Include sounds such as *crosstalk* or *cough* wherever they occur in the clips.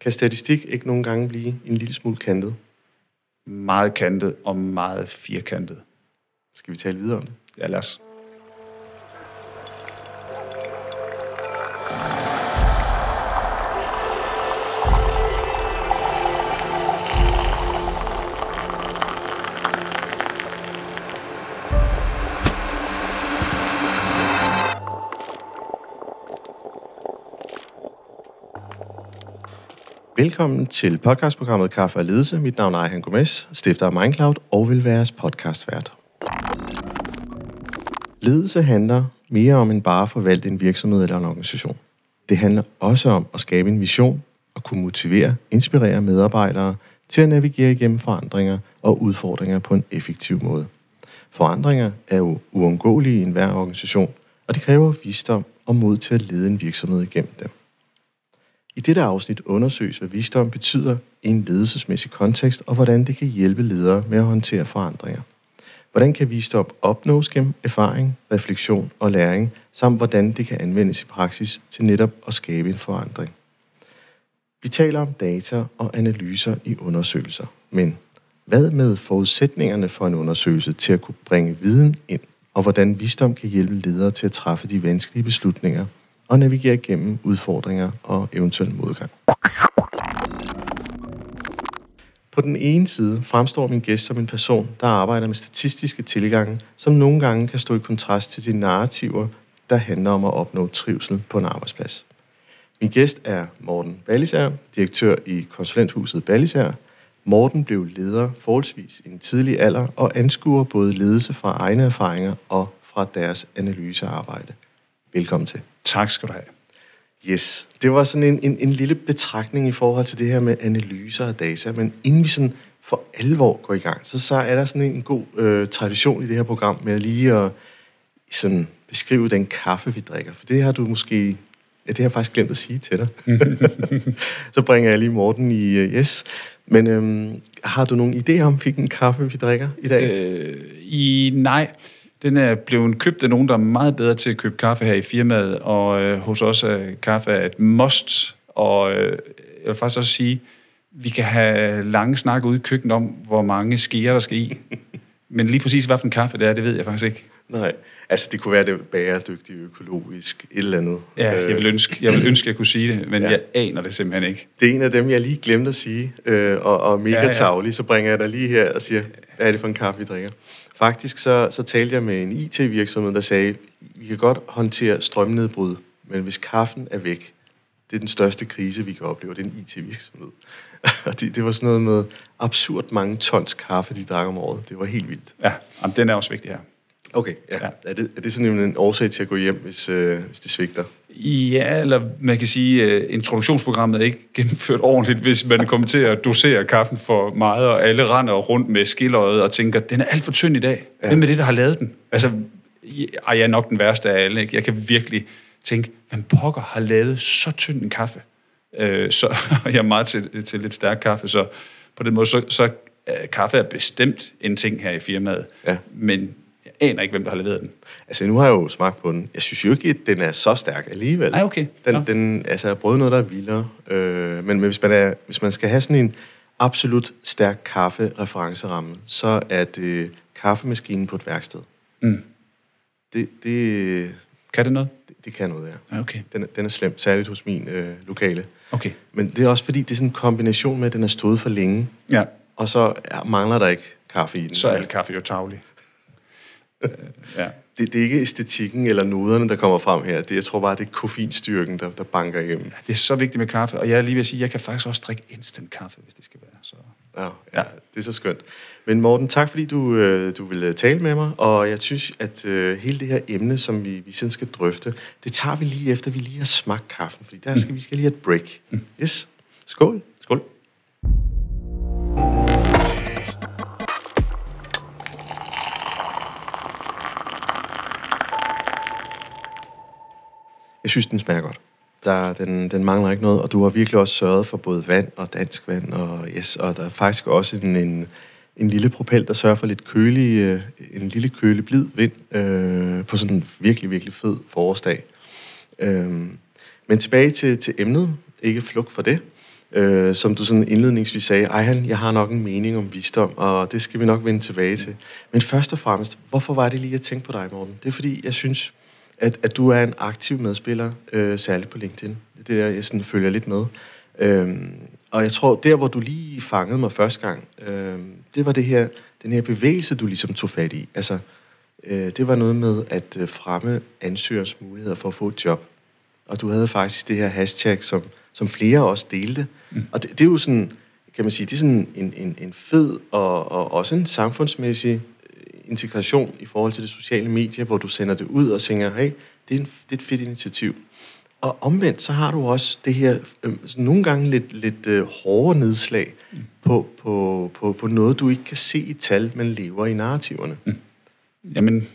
Kan statistik ikke nogle gange blive en lille smule kantet? Meget kantet og meget firkantet. Skal vi tale videre om det? Ja, lad os. Velkommen til podcastprogrammet Kaffe og Ledelse. Mit navn er Ejhan Gomes, stifter af Mindcloud og vil være jeres podcastvært. Ledelse handler mere om end bare at forvalte en virksomhed eller en organisation. Det handler også om at skabe en vision og kunne motivere, inspirere medarbejdere til at navigere igennem forandringer og udfordringer på en effektiv måde. Forandringer er jo uundgåelige i enhver organisation, og det kræver visdom og mod til at lede en virksomhed igennem dem. I dette afsnit undersøges, hvad visdom betyder i en ledelsesmæssig kontekst, og hvordan det kan hjælpe ledere med at håndtere forandringer. Hvordan kan visdom opnås gennem erfaring, refleksion og læring, samt hvordan det kan anvendes i praksis til netop at skabe en forandring. Vi taler om data og analyser i undersøgelser, men hvad med forudsætningerne for en undersøgelse til at kunne bringe viden ind, og hvordan visdom kan hjælpe ledere til at træffe de vanskelige beslutninger og navigere igennem udfordringer og eventuel modgang. På den ene side fremstår min gæst som en person, der arbejder med statistiske tilgange, som nogle gange kan stå i kontrast til de narrativer, der handler om at opnå trivsel på en arbejdsplads. Min gæst er Morten Ballisær, direktør i konsulenthuset Ballisær. Morten blev leder forholdsvis i en tidlig alder og anskuer både ledelse fra egne erfaringer og fra deres analysearbejde. Velkommen til. Tak skal du have. Yes, det var sådan en, en, en lille betragtning i forhold til det her med analyser og data, men inden vi sådan for alvor går i gang, så, så er der sådan en god øh, tradition i det her program med lige at sådan beskrive den kaffe, vi drikker. For det har du måske, ja, det har jeg faktisk glemt at sige til dig. *laughs* så bringer jeg lige Morten i uh, yes. Men øhm, har du nogle idéer om, hvilken kaffe vi drikker i dag? Øh, i, nej, den er blevet købt af nogen, der er meget bedre til at købe kaffe her i firmaet, og øh, hos os er kaffe et must, og øh, jeg vil faktisk også sige, vi kan have lange snak ude i køkkenet om, hvor mange skeer der skal i. *laughs* Men lige præcis, hvad for en kaffe det er, det ved jeg faktisk ikke. Nej, altså det kunne være det bæredygtige, økologisk, et eller andet. Ja, jeg vil ønske, jeg, vil ønske, at jeg kunne sige det, men ja. jeg aner det simpelthen ikke. Det er en af dem, jeg lige glemte at sige, øh, og, og mega ja, ja. tavlig, så bringer jeg dig lige her og siger, hvad er det for en kaffe, vi drikker? Faktisk så, så talte jeg med en IT-virksomhed, der sagde, vi kan godt håndtere strømnedbrud, men hvis kaffen er væk, det er den største krise, vi kan opleve, det er en IT-virksomhed. *laughs* Og det, det var sådan noget med absurd mange tons kaffe, de drak om året. Det var helt vildt. Ja, jamen, den er også vigtig her. Okay, ja. ja. Er, det, er det sådan en årsag til at gå hjem, hvis, øh, hvis det svigter? Ja, eller man kan sige, at uh, introduktionsprogrammet er ikke *laughs* gennemført ordentligt, hvis man kommer til at dosere kaffen for meget, og alle render rundt med skilløjet og tænker, den er alt for tynd i dag. Ja. Hvem er det, der har lavet den? Altså, ej, jeg er nok den værste af alle. Ikke? Jeg kan virkelig tænke, hvem pokker har lavet så tynd en kaffe? Uh, så *laughs* jeg er meget til, til lidt stærk kaffe, så på den måde, så, så uh, kaffe er bestemt en ting her i firmaet. Ja. Men aner ikke, hvem der har leveret den. Altså, nu har jeg jo smagt på den. Jeg synes jo ikke, at den er så stærk alligevel. Nej, okay. Den, ja. den, altså, jeg har prøvet noget, der er vildere. Øh, men hvis man, er, hvis man skal have sådan en absolut stærk kaffe-referenceramme, så er det kaffemaskinen på et værksted. Mm. Det, det, kan det noget? Det, det kan noget, ja. Okay. Den, er, den er slem, særligt hos min øh, lokale. Okay. Men det er også fordi, det er sådan en kombination med, at den er stået for længe. Ja. Og så ja, mangler der ikke kaffe i den. Så er al kaffe jo tavlig ja. det, det er ikke æstetikken eller noderne, der kommer frem her. Det, jeg tror bare, det er koffeinstyrken, der, der banker igennem. Ja, det er så vigtigt med kaffe, og jeg er lige ved at sige, at jeg kan faktisk også drikke instant kaffe, hvis det skal være. Så. Ja, ja, ja, det er så skønt. Men Morten, tak fordi du, øh, du vil tale med mig, og jeg synes, at øh, hele det her emne, som vi, vi sådan skal drøfte, det tager vi lige efter, vi lige har smagt kaffen, fordi der skal mm. vi skal lige have et break. Mm. Yes. Skål. Synes, den smager godt. Der, den, den mangler ikke noget, og du har virkelig også sørget for både vand og dansk vand, og, yes, og der er faktisk også en, en, en lille propel, der sørger for lidt kølig, øh, en lille kølig blid vind øh, på sådan en virkelig, virkelig fed forårsdag. Øh, men tilbage til, til emnet, ikke flugt for det. Øh, som du sådan indledningsvis sagde, Ejhan, jeg har nok en mening om visdom, og det skal vi nok vende tilbage til. Men først og fremmest, hvorfor var det lige, at tænke på dig, Morten? Det er fordi, jeg synes, at, at du er en aktiv medspiller, øh, særligt på LinkedIn. Det er der, jeg sådan følger lidt med. Øhm, og jeg tror, der hvor du lige fangede mig første gang, øh, det var det her, den her bevægelse, du ligesom tog fat i. Altså, øh, det var noget med at øh, fremme ansøgers muligheder for at få et job. Og du havde faktisk det her hashtag, som, som flere også delte. Mm. Og det, det er jo sådan, kan man sige, det er sådan en, en, en fed og, og også en samfundsmæssig integration i forhold til det sociale medie, hvor du sender det ud og tænker, hey, det er, en, det er et fedt initiativ. Og omvendt, så har du også det her, øh, nogle gange lidt, lidt øh, hårde nedslag mm. på, på, på, på noget, du ikke kan se i tal, men lever i narrativerne. Mm. Jamen,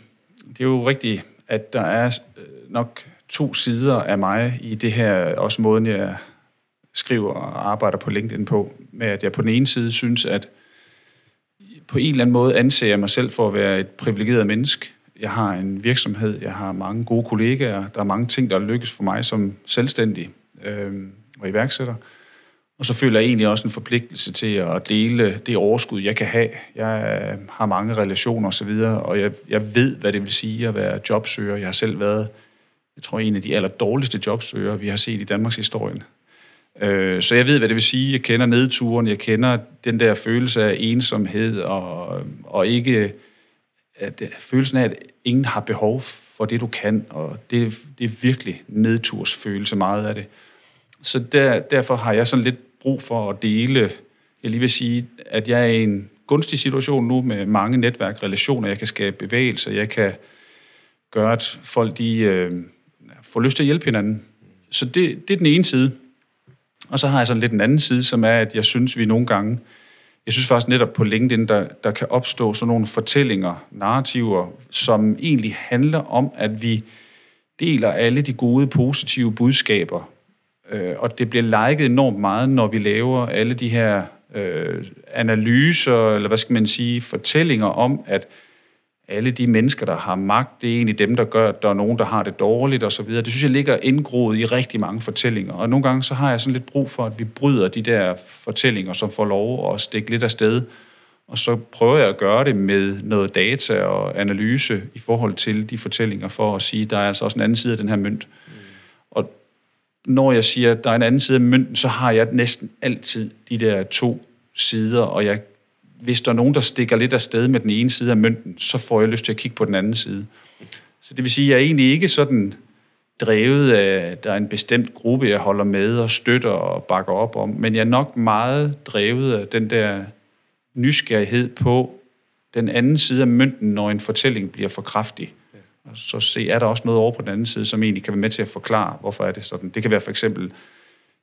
det er jo rigtigt, at der er øh, nok to sider af mig i det her, også måden jeg skriver og arbejder på LinkedIn på, med at jeg på den ene side synes, at på en eller anden måde anser jeg mig selv for at være et privilegeret menneske, jeg har en virksomhed, jeg har mange gode kollegaer, der er mange ting, der lykkes for mig som selvstændig øh, og iværksætter. Og så føler jeg egentlig også en forpligtelse til at dele det overskud, jeg kan have. Jeg øh, har mange relationer osv., og, og jeg, jeg ved, hvad det vil sige at være jobsøger. Jeg har selv været, jeg tror, en af de aller dårligste jobsøgere, vi har set i Danmarks historie. Øh, så jeg ved, hvad det vil sige. Jeg kender nedturen, jeg kender den der følelse af ensomhed, og, og ikke at følelsen af, at ingen har behov for det, du kan, og det, det er virkelig nedtursfølelse meget af det. Så der, derfor har jeg sådan lidt brug for at dele, jeg lige vil sige, at jeg er i en gunstig situation nu med mange netværk, relationer, jeg kan skabe bevægelse, jeg kan gøre, at folk de, øh, får lyst til at hjælpe hinanden. Så det, det er den ene side. Og så har jeg sådan lidt en anden side, som er, at jeg synes, vi nogle gange jeg synes faktisk netop på LinkedIn, der, der kan opstå sådan nogle fortællinger, narrativer, som egentlig handler om, at vi deler alle de gode, positive budskaber. Øh, og det bliver liket enormt meget, når vi laver alle de her øh, analyser, eller hvad skal man sige, fortællinger om, at alle de mennesker, der har magt, det er egentlig dem, der gør, at der er nogen, der har det dårligt osv. Det synes jeg ligger indgroet i rigtig mange fortællinger. Og nogle gange så har jeg sådan lidt brug for, at vi bryder de der fortællinger, som får lov at stikke lidt af sted. Og så prøver jeg at gøre det med noget data og analyse i forhold til de fortællinger, for at sige, at der er altså også en anden side af den her mønt. Mm. Og når jeg siger, at der er en anden side af mønten, så har jeg næsten altid de der to sider, og jeg hvis der er nogen, der stikker lidt af sted med den ene side af mønten, så får jeg lyst til at kigge på den anden side. Så det vil sige, at jeg er egentlig ikke sådan drevet af, at der er en bestemt gruppe, jeg holder med og støtter og bakker op om, men jeg er nok meget drevet af den der nysgerrighed på den anden side af mønten, når en fortælling bliver for kraftig. Og så se, er der også noget over på den anden side, som egentlig kan være med til at forklare, hvorfor er det sådan. Det kan være for eksempel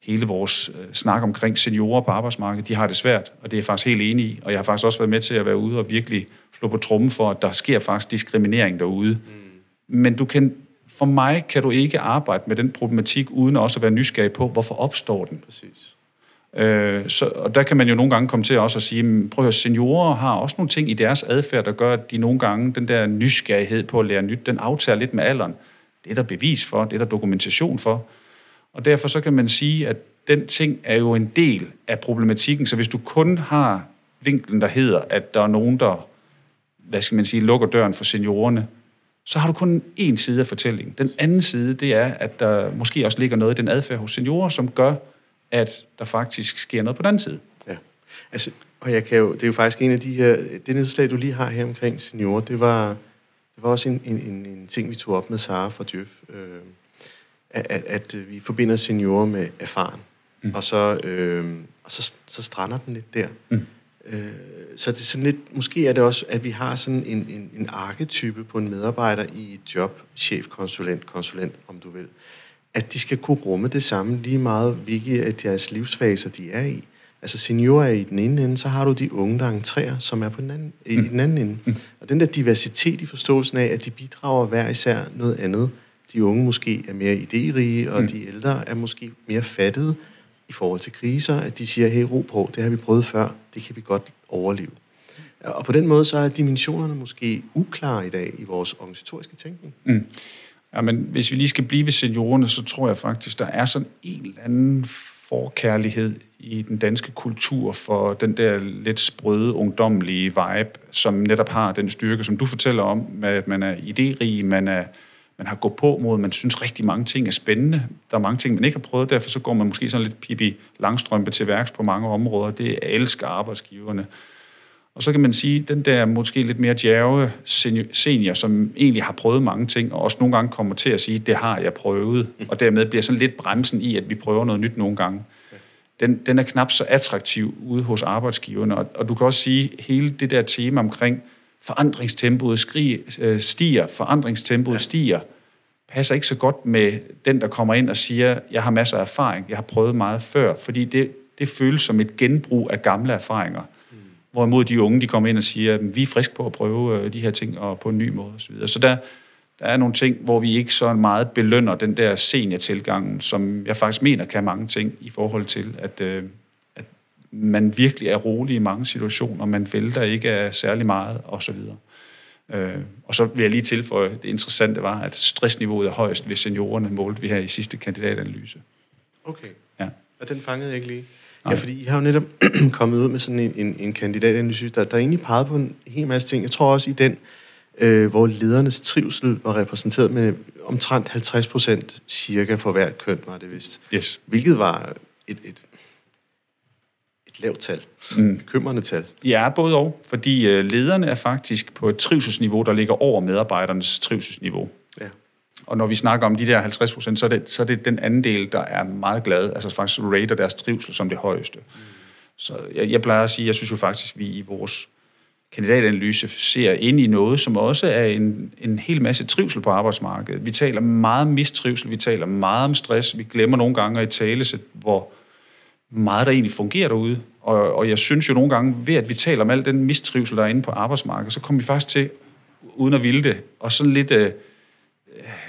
hele vores øh, snak omkring seniorer på arbejdsmarkedet, de har det svært, og det er jeg faktisk helt enig i. Og jeg har faktisk også været med til at være ude og virkelig slå på trummen for, at der sker faktisk diskriminering derude. Mm. Men du kan, for mig kan du ikke arbejde med den problematik, uden også at være nysgerrig på, hvorfor opstår den. Præcis. Øh, så, og der kan man jo nogle gange komme til også at sige, prøv at høre, seniorer har også nogle ting i deres adfærd, der gør, at de nogle gange, den der nysgerrighed på at lære nyt, den aftager lidt med alderen. Det er der bevis for, det er der dokumentation for. Og derfor så kan man sige, at den ting er jo en del af problematikken. Så hvis du kun har vinklen, der hedder, at der er nogen, der hvad skal man sige, lukker døren for seniorerne, så har du kun en side af fortællingen. Den anden side, det er, at der måske også ligger noget i den adfærd hos seniorer, som gør, at der faktisk sker noget på den anden side. Ja, altså, og jeg kan jo, det er jo faktisk en af de her, det nedslag, du lige har her omkring seniorer, det var, det var også en, en, en, en ting, vi tog op med Sara fra Djøf. Øh, at, at, at vi forbinder seniorer med erfaren. Mm. Og, så, øh, og så, så strander den lidt der. Mm. Øh, så det er sådan lidt, måske er det også, at vi har sådan en, en, en arketype på en medarbejder i et job, chef, konsulent, konsulent, om du vil, at de skal kunne rumme det samme lige meget, hvilke af deres livsfaser de er i. Altså seniorer er i den ene ende, så har du de unge, der entrerer, som er på den anden, mm. i den anden ende. Mm. Og den der diversitet i forståelsen af, at de bidrager hver især noget andet, de unge måske er mere idérige, og mm. de ældre er måske mere fattede i forhold til kriser, at de siger, hey, ro på, det har vi prøvet før, det kan vi godt overleve. Og på den måde, så er dimensionerne måske uklare i dag i vores organisatoriske tænkning. Mm. Ja, men hvis vi lige skal blive ved seniorerne, så tror jeg faktisk, der er sådan en eller anden forkærlighed i den danske kultur for den der lidt sprøde, ungdommelige vibe, som netop har den styrke, som du fortæller om, med at man er idérig, man, er, man har gået på mod, man synes rigtig mange ting er spændende. Der er mange ting, man ikke har prøvet, derfor så går man måske sådan lidt pipi langstrømpe til værks på mange områder. Det elsker arbejdsgiverne. Og så kan man sige, den der måske lidt mere djerve senior, som egentlig har prøvet mange ting, og også nogle gange kommer til at sige, det har jeg prøvet, og dermed bliver sådan lidt bremsen i, at vi prøver noget nyt nogle gange. Den, den er knap så attraktiv ude hos arbejdsgiverne, og, og du kan også sige, hele det der tema omkring forandringstempoet skrig, øh, stiger, forandringstempoet ja. stiger, passer ikke så godt med den, der kommer ind og siger, jeg har masser af erfaring, jeg har prøvet meget før, fordi det, det føles som et genbrug af gamle erfaringer. Hvorimod de unge, de kommer ind og siger, vi er friske på at prøve øh, de her ting og på en ny måde osv. Så der, der er nogle ting, hvor vi ikke så meget belønner den der seniortilgang, som jeg faktisk mener kan mange ting i forhold til, at, øh, at man virkelig er rolig i mange situationer, man vælter ikke af særlig meget osv. Øh, og så vil jeg lige tilføje, det interessante var, at stressniveauet er højst ved seniorerne, målte vi her i sidste kandidatanalyse. Okay. Ja. Og den fangede jeg ikke lige. Nej. Ja, fordi I har jo netop *clears throat* kommet ud med sådan en, en, en kandidatanalyse, der, der egentlig pegede på en hel masse ting. Jeg tror også i den, øh, hvor ledernes trivsel var repræsenteret med omtrent 50 procent cirka for hvert køn, var det vist. Yes. Hvilket var et, et lavt tal. Mm. Bekymrende tal. Ja, både og. Fordi øh, lederne er faktisk på et trivselsniveau, der ligger over medarbejdernes trivselsniveau. Ja. Og når vi snakker om de der 50 procent, så, er det, så er det den anden del, der er meget glad, altså faktisk rater deres trivsel som det højeste. Mm. Så jeg, jeg plejer at sige, jeg synes jo faktisk, vi i vores kandidatanalyse ser ind i noget, som også er en, en hel masse trivsel på arbejdsmarkedet. Vi taler meget om mistrivsel, vi taler meget om stress, vi glemmer nogle gange at tale hvor meget der egentlig fungerer derude. Og, og jeg synes jo nogle gange, ved at vi taler om al den mistrivsel, der er inde på arbejdsmarkedet, så kommer vi faktisk til, uden at ville det, og sådan lidt... Øh, øh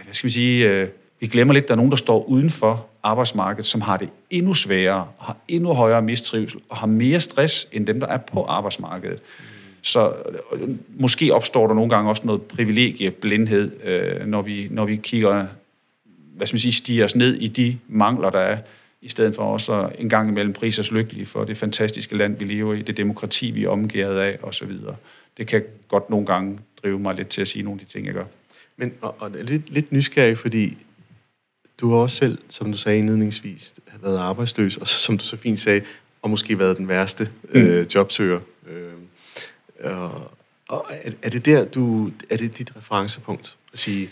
hvad skal vi sige, øh, vi glemmer lidt, at der er nogen, der står uden for arbejdsmarkedet, som har det endnu sværere, har endnu højere mistrivsel og har mere stress end dem, der er på arbejdsmarkedet. Så øh, måske opstår der nogle gange også noget privilegieblindhed, øh, når, vi, når vi kigger, hvad skal man sige, stiger os ned i de mangler, der er, i stedet for også en gang imellem prise os lykkelige for det fantastiske land, vi lever i, det demokrati, vi er omgivet af, osv. Det kan godt nogle gange drive mig lidt til at sige nogle af de ting, jeg gør. Men og, og lidt, lidt nysgerrig, fordi du har også selv, som du sagde indledningsvis, været arbejdsløs, og så, som du så fint sagde, og måske været den værste mm. øh, jobsøger. Øh, og, og er, er det der, du, er det dit referencepunkt at sige,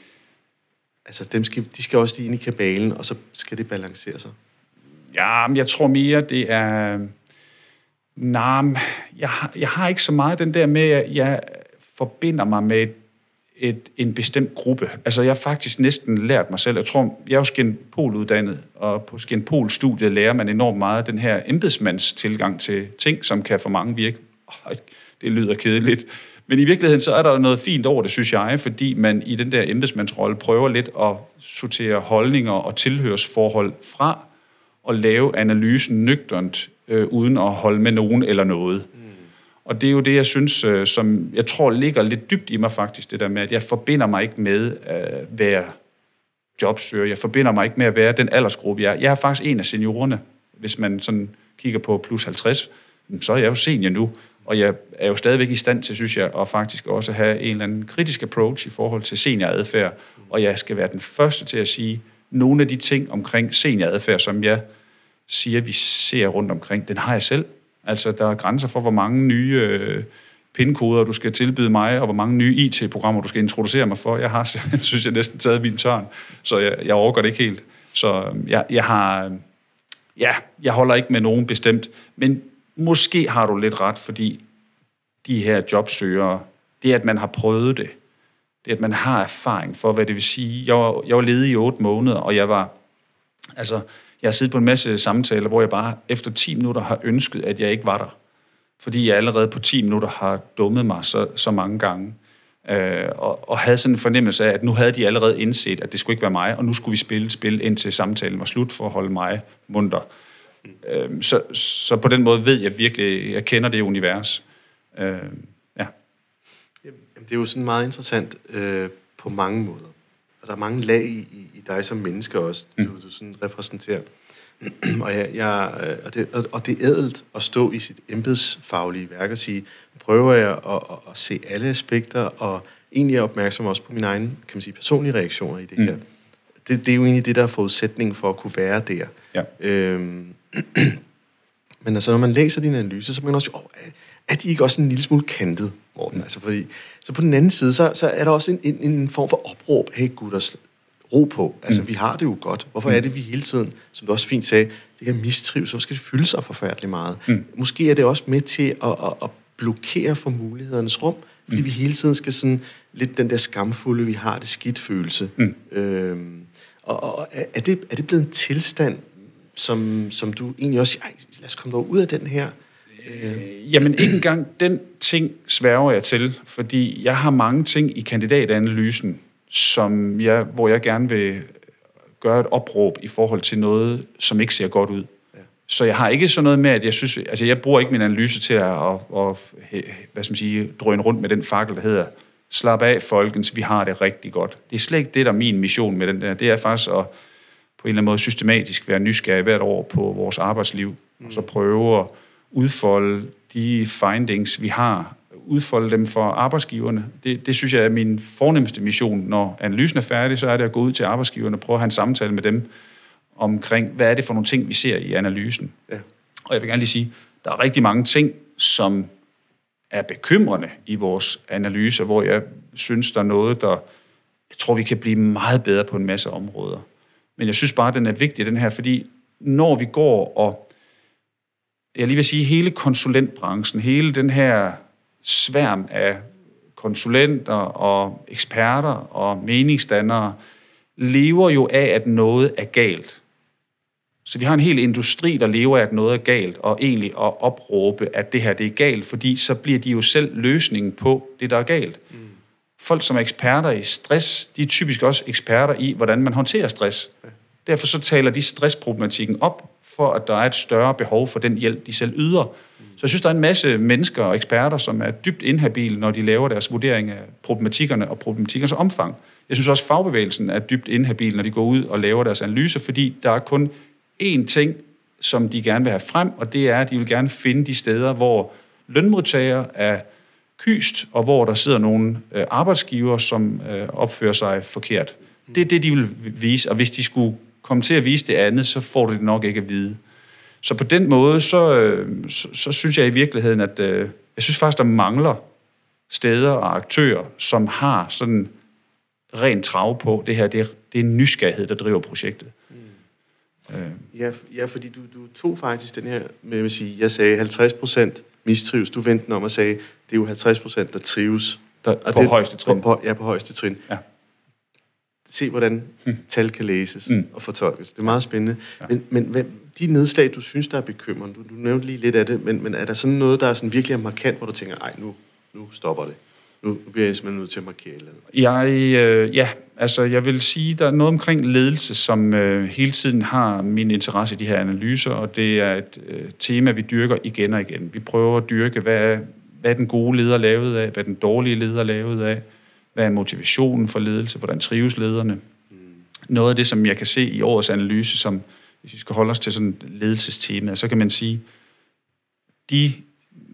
altså dem skal, de skal også lige ind i kabalen, og så skal det balancere sig? Ja, men jeg tror mere, det er... Nej, jeg, jeg har ikke så meget den der med, at jeg forbinder mig med et et, en bestemt gruppe. Altså, jeg har faktisk næsten lært mig selv. Jeg tror, jeg er jo skinpoluddannet, og på skinpolstudiet lærer man enormt meget af den her embedsmands tilgang til ting, som kan for mange virke. Oh, det lyder kedeligt. Men i virkeligheden, så er der noget fint over det, synes jeg, fordi man i den der embedsmandsrolle prøver lidt at sortere holdninger og tilhørsforhold fra, og lave analysen nøgternt, øh, uden at holde med nogen eller noget. Og det er jo det, jeg synes, øh, som jeg tror ligger lidt dybt i mig faktisk, det der med, at jeg forbinder mig ikke med at være jobsøger. Jeg forbinder mig ikke med at være den aldersgruppe, jeg er. Jeg er faktisk en af seniorerne. Hvis man sådan kigger på plus 50, så er jeg jo senior nu. Og jeg er jo stadigvæk i stand til, synes jeg, at faktisk også have en eller anden kritisk approach i forhold til senioradfærd. Og jeg skal være den første til at sige, nogle af de ting omkring senioradfærd, som jeg siger, vi ser rundt omkring, den har jeg selv. Altså, der er grænser for, hvor mange nye øh, pindkoder, du skal tilbyde mig, og hvor mange nye IT-programmer, du skal introducere mig for. Jeg har, *laughs* synes jeg, næsten taget min tørn, så jeg, jeg overgår det ikke helt. Så øhm, jeg, jeg har... Øhm, ja, jeg holder ikke med nogen bestemt, men måske har du lidt ret, fordi de her jobsøgere, det er, at man har prøvet det. Det er, at man har erfaring for, hvad det vil sige. Jeg var, jeg var ledig i otte måneder, og jeg var... Altså, jeg har siddet på en masse samtaler, hvor jeg bare efter 10 minutter har ønsket, at jeg ikke var der. Fordi jeg allerede på 10 minutter har dummet mig så, så mange gange. Øh, og, og havde sådan en fornemmelse af, at nu havde de allerede indset, at det skulle ikke være mig, og nu skulle vi spille et spil, indtil samtalen var slut, for at holde mig munter. Øh, så, så på den måde ved jeg virkelig, jeg kender det univers. Øh, ja. Jamen, det er jo sådan meget interessant øh, på mange måder der er mange lag i, i, i dig som menneske også, du, Mm. du sådan repræsenterer. *clears throat* og, jeg, jeg, øh, og, det, og, og det er ædelt at stå i sit embedsfaglige værk og sige, prøver jeg at, at, at se alle aspekter, og egentlig er opmærksom også på mine egne kan man sige, personlige reaktioner i det Mm. her. Det, det er jo egentlig det, der er forudsætningen for at kunne være der. Ja. Øhm, *clears throat* men altså, når man læser din analyse, så man også oh, er de ikke også en lille smule kantet, Morten? Altså, fordi, så på den anden side, så, så er der også en, en, en form for opråb. Hey, gutter, ro på. Altså, mm. vi har det jo godt. Hvorfor er det, vi hele tiden, som du også fint sagde, det kan mistrives, så skal det fylde sig forfærdeligt meget. Mm. Måske er det også med til at, at, at blokere for mulighedernes rum, fordi mm. vi hele tiden skal sådan lidt den der skamfulde, vi har det skidt følelse. Mm. Øhm, og og er, det, er det blevet en tilstand, som, som du egentlig også siger, lad os komme dog ud af den her? Øh, Jamen ikke engang den ting sværger jeg til, fordi jeg har mange ting i kandidatanalysen, som jeg, hvor jeg gerne vil gøre et opråb i forhold til noget, som ikke ser godt ud. Ja. Så jeg har ikke sådan noget med, at jeg synes, altså jeg bruger ikke min analyse til at, at, at hvad skal man sige, drøne rundt med den fakkel, der hedder, slap af folkens, vi har det rigtig godt. Det er slet ikke det, der er min mission med den der. Det er faktisk at på en eller anden måde systematisk være nysgerrig hvert år på vores arbejdsliv, mm. og så prøve at udfolde de findings, vi har, udfolde dem for arbejdsgiverne. Det, det synes jeg er min fornemmeste mission. Når analysen er færdig, så er det at gå ud til arbejdsgiverne og prøve at have en samtale med dem omkring, hvad er det for nogle ting, vi ser i analysen. Ja. Og jeg vil gerne lige sige, der er rigtig mange ting, som er bekymrende i vores analyse, hvor jeg synes, der er noget, der... Jeg tror, vi kan blive meget bedre på en masse områder. Men jeg synes bare, den er vigtig, den her, fordi når vi går og... Jeg lige vil sige, hele konsulentbranchen, hele den her sværm af konsulenter og eksperter og meningsdannere, lever jo af, at noget er galt. Så vi har en hel industri, der lever af, at noget er galt, og egentlig at opråbe, at det her det er galt, fordi så bliver de jo selv løsningen på det, der er galt. Mm. Folk, som er eksperter i stress, de er typisk også eksperter i, hvordan man håndterer stress. Ja. Derfor så taler de stressproblematikken op, for at der er et større behov for den hjælp, de selv yder. Så jeg synes, der er en masse mennesker og eksperter, som er dybt inhabile, når de laver deres vurdering af problematikkerne og problematikkernes omfang. Jeg synes også, at fagbevægelsen er dybt inhabil, når de går ud og laver deres analyse, fordi der er kun én ting, som de gerne vil have frem, og det er, at de vil gerne finde de steder, hvor lønmodtagere er kyst, og hvor der sidder nogle øh, arbejdsgiver, som øh, opfører sig forkert. Det er det, de vil vise, og hvis de skulle komme til at vise det andet, så får du det nok ikke at vide. Så på den måde, så, øh, så, så synes jeg i virkeligheden, at øh, jeg synes faktisk, der mangler steder og aktører, som har sådan rent trav på det her. Det er, det er en nysgerrighed, der driver projektet. Ja, ja, fordi du, du tog faktisk den her med at sige, jeg sagde 50 procent mistrives. Du vendte den om og sagde, det er jo 50 procent, der trives. Der, Og på det- højeste trin. På, på, ja, på højeste trin. Ja. Se, hvordan tal kan læses Mm. og fortolkes. Det er meget spændende. Ja. Men, men hvad, de nedslag, du synes, der er bekymrende, du, du nævnte lige lidt af det, men, men er der sådan noget, der er sådan virkelig er markant, hvor du tænker, ej, nu, nu stopper det. Nu, nu bliver jeg simpelthen nødt til at markere eller andet. Jeg, øh, ja, altså jeg vil sige, der er noget omkring ledelse, som øh, hele tiden har min interesse i de her analyser, og det er et øh, tema, vi dyrker igen og igen. Vi prøver at dyrke, hvad hvad den gode leder lavet af, hvad den dårlige leder lavet af, hvad er motivationen for ledelse, hvordan trives lederne. Noget af det, som jeg kan se i årets analyse, som hvis vi skal holde os til sådan ledelsestema, så kan man sige, de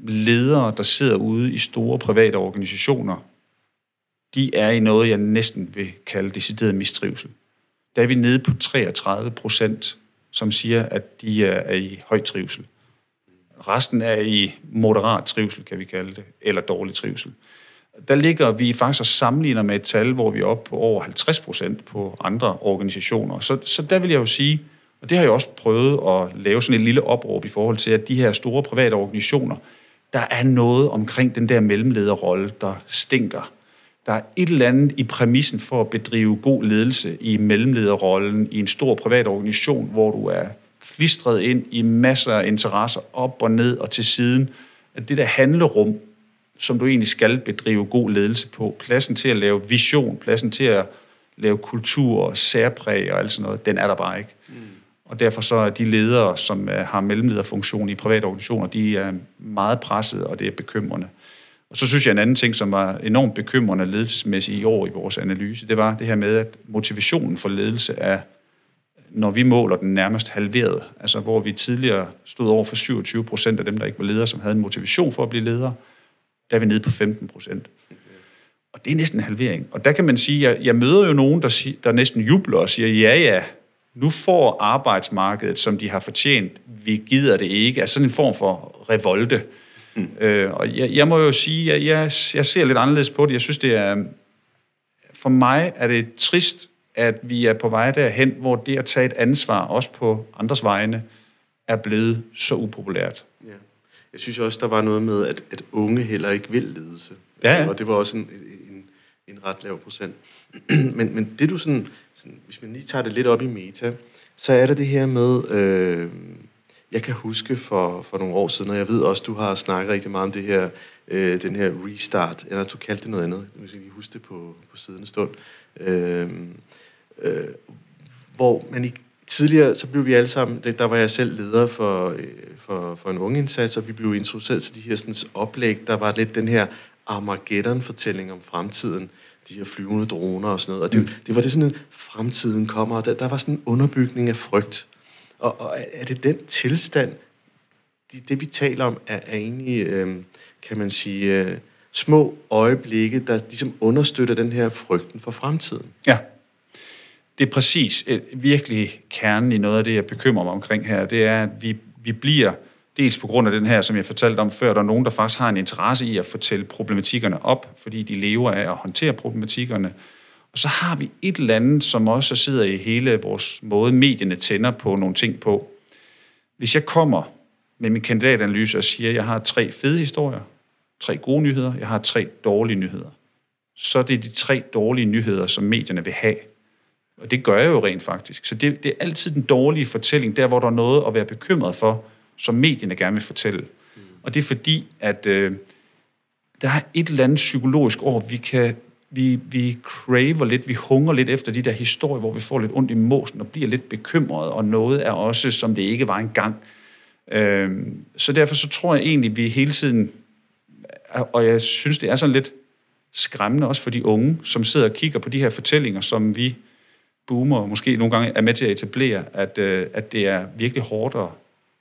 ledere, der sidder ude i store private organisationer, de er i noget, jeg næsten vil kalde decideret mistrivsel. Der er vi nede på 33 procent, som siger, at de er, er i høj trivsel. Resten er i moderat trivsel, kan vi kalde det, eller dårlig trivsel. Der ligger vi faktisk og sammenligner med et tal, hvor vi er oppe på over 50 procent på andre organisationer. Så, så der vil jeg jo sige, og det har jeg også prøvet at lave sådan et lille opråb i forhold til, at de her store private organisationer, der er noget omkring den der mellemlederrolle, der stinker. Der er et eller andet i præmissen for at bedrive god ledelse i mellemlederrollen i en stor privat organisation, hvor du er klistret ind i masser af interesser op og ned og til siden. At det der handlerum, som du egentlig skal bedrive god ledelse på, pladsen til at lave vision, pladsen til at lave kultur og særpræg og alt sådan noget, den er der bare ikke. Mm. Og derfor så er de ledere, som er, har mellemlederfunktion i private organisationer, de er meget presset, og det er bekymrende. Og så synes jeg, en anden ting, som var enormt bekymrende ledelsesmæssigt i år i vores analyse, det var det her med, at motivationen for ledelse er, når vi måler den nærmest halveret. Altså hvor vi tidligere stod over for 27 procent af dem, der ikke var ledere, som havde en motivation for at blive ledere, der er vi nede på 15 procent. Og det er næsten en halvering. Og der kan man sige, at jeg, jeg møder jo nogen, der, sig, der næsten jubler og siger, ja ja, nu får arbejdsmarkedet, som de har fortjent, vi gider det ikke. Altså sådan en form for revolte. Mm. Øh, og jeg, jeg må jo sige, at jeg, jeg ser lidt anderledes på det. Jeg synes, det er... For mig er det trist, at vi er på vej derhen, hvor det at tage et ansvar, også på andres vegne, er blevet så upopulært. Jeg synes også, der var noget med, at, at unge heller ikke vil ledelse. Ja, ja. Og det var også en, en, en ret lav procent. *clears throat* men, men det du sådan, sådan, hvis man lige tager det lidt op i meta, så er der det her med, øh, jeg kan huske for, for nogle år siden, og jeg ved også, du har snakket rigtig meget om det her, øh, den her restart, eller du kaldte det noget andet, jeg skal lige huske det på, på siden stund, øh, øh, hvor man ikke tidligere, så blev vi alle sammen, der var jeg selv leder for, øh, for, for en ungeindsats, og vi blev introduceret til de her sådan, oplæg, der var lidt den her Armageddon-fortælling om fremtiden, de her flyvende droner og sådan noget. Og det, mm. det var det sådan, at fremtiden kommer, og der, der var sådan en underbygning af frygt. Og, og er det den tilstand, det, det vi taler om, er, er egentlig, øh, kan man sige, øh, små øjeblikke, der ligesom understøtter den her frygten for fremtiden? Ja, det er præcis et, virkelig kernen i noget af det, jeg bekymrer mig omkring her. Det er, at vi, vi bliver, dels på grund af den her, som jeg fortalte om før, der er nogen, der faktisk har en interesse i at fortælle problematikkerne op, fordi de lever af at håndtere problematikkerne. Og så har vi et eller andet, som også sidder i hele vores måde, medierne tænder på nogle ting på. Hvis jeg kommer med min kandidatanalyse og siger, at jeg har tre fede historier, tre gode nyheder, jeg har tre dårlige nyheder, så er det de tre dårlige nyheder, som medierne vil have. Og det gør jeg jo rent faktisk. Så det, det er altid den dårlige fortælling, der hvor der er noget at være bekymret for, som medierne gerne vil fortælle. Mm. Og det er fordi, at øh, der er et eller andet psykologisk år, vi kan vi, vi craver lidt, vi hunger lidt efter de der historier, hvor vi får lidt ondt i måsen og bliver lidt bekymret, og noget er også, som det ikke var engang. Øh, så derfor så tror jeg egentlig, vi hele tiden, og jeg synes, det er sådan lidt skræmmende også for de unge, som sidder og kigger på de her fortællinger, som vi boomer måske nogle gange er med til at etablere, at, øh, at det er virkelig hårdt og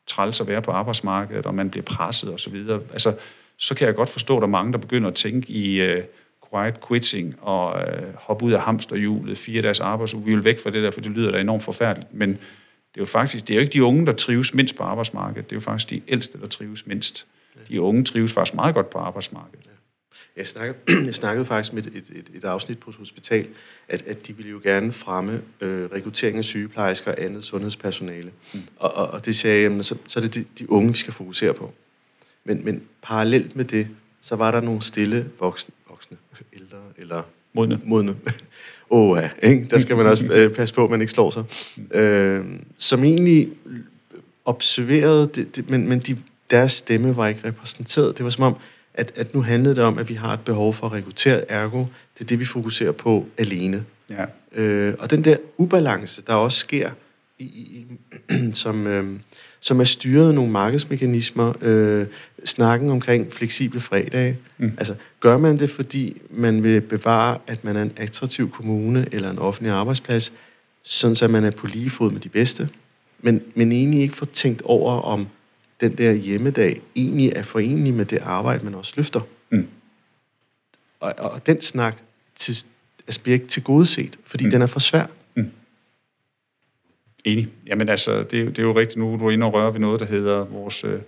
træls at være på arbejdsmarkedet, og man bliver presset osv. Altså, så kan jeg godt forstå, at der er mange, der begynder at tænke i øh, quiet quitting og øh, hoppe ud af hamsterhjulet, fire dages arbejdsuge. Vi vil væk fra det der, for det lyder da enormt forfærdeligt. Men det er jo faktisk, det er jo ikke de unge, der trives mindst på arbejdsmarkedet. Det er jo faktisk de ældste, der trives mindst. De unge trives faktisk meget godt på arbejdsmarkedet. Jeg snakkede, *clears throat* jeg snakkede faktisk med et, et, et afsnit på et hospital, at, at de ville jo gerne fremme øh, rekruttering af sygeplejersker og andet sundhedspersonale. Mm. Og, og, og det sagde jeg, så, så er det de, de unge, vi skal fokusere på. Men, men parallelt med det, så var der nogle stille voksne, voksne *laughs* ældre eller modne. modne. *laughs* Åh ja, ikke? der skal man også øh, passe på, at man ikke slår sig. Mm. Øh, som egentlig observerede, det, det, men, men de, deres stemme var ikke repræsenteret. Det var som om, at, at nu handlede det om, at vi har et behov for at rekruttere, ergo, det er det, vi fokuserer på alene. Ja. Øh, og den der ubalance, der også sker, i, i, *clears throat* som, øh, som er styret af nogle markedsmekanismer, øh, snakken omkring fleksible fredage. Mm. Altså, gør man det, fordi man vil bevare, at man er en attraktiv kommune eller en offentlig arbejdsplads, sådan så man er på lige fod med de bedste, men, men egentlig ikke får tænkt over, om den der hjemmedag egentlig er forenelig med det arbejde, man også løfter. Mm. Og, og den snak til, altså bliver ikke til gode set, fordi mm. den er for svær. Mm. Enig. Jamen altså, det, det er jo rigtigt nu, du er inde og rører ved noget, der hedder vores, øh,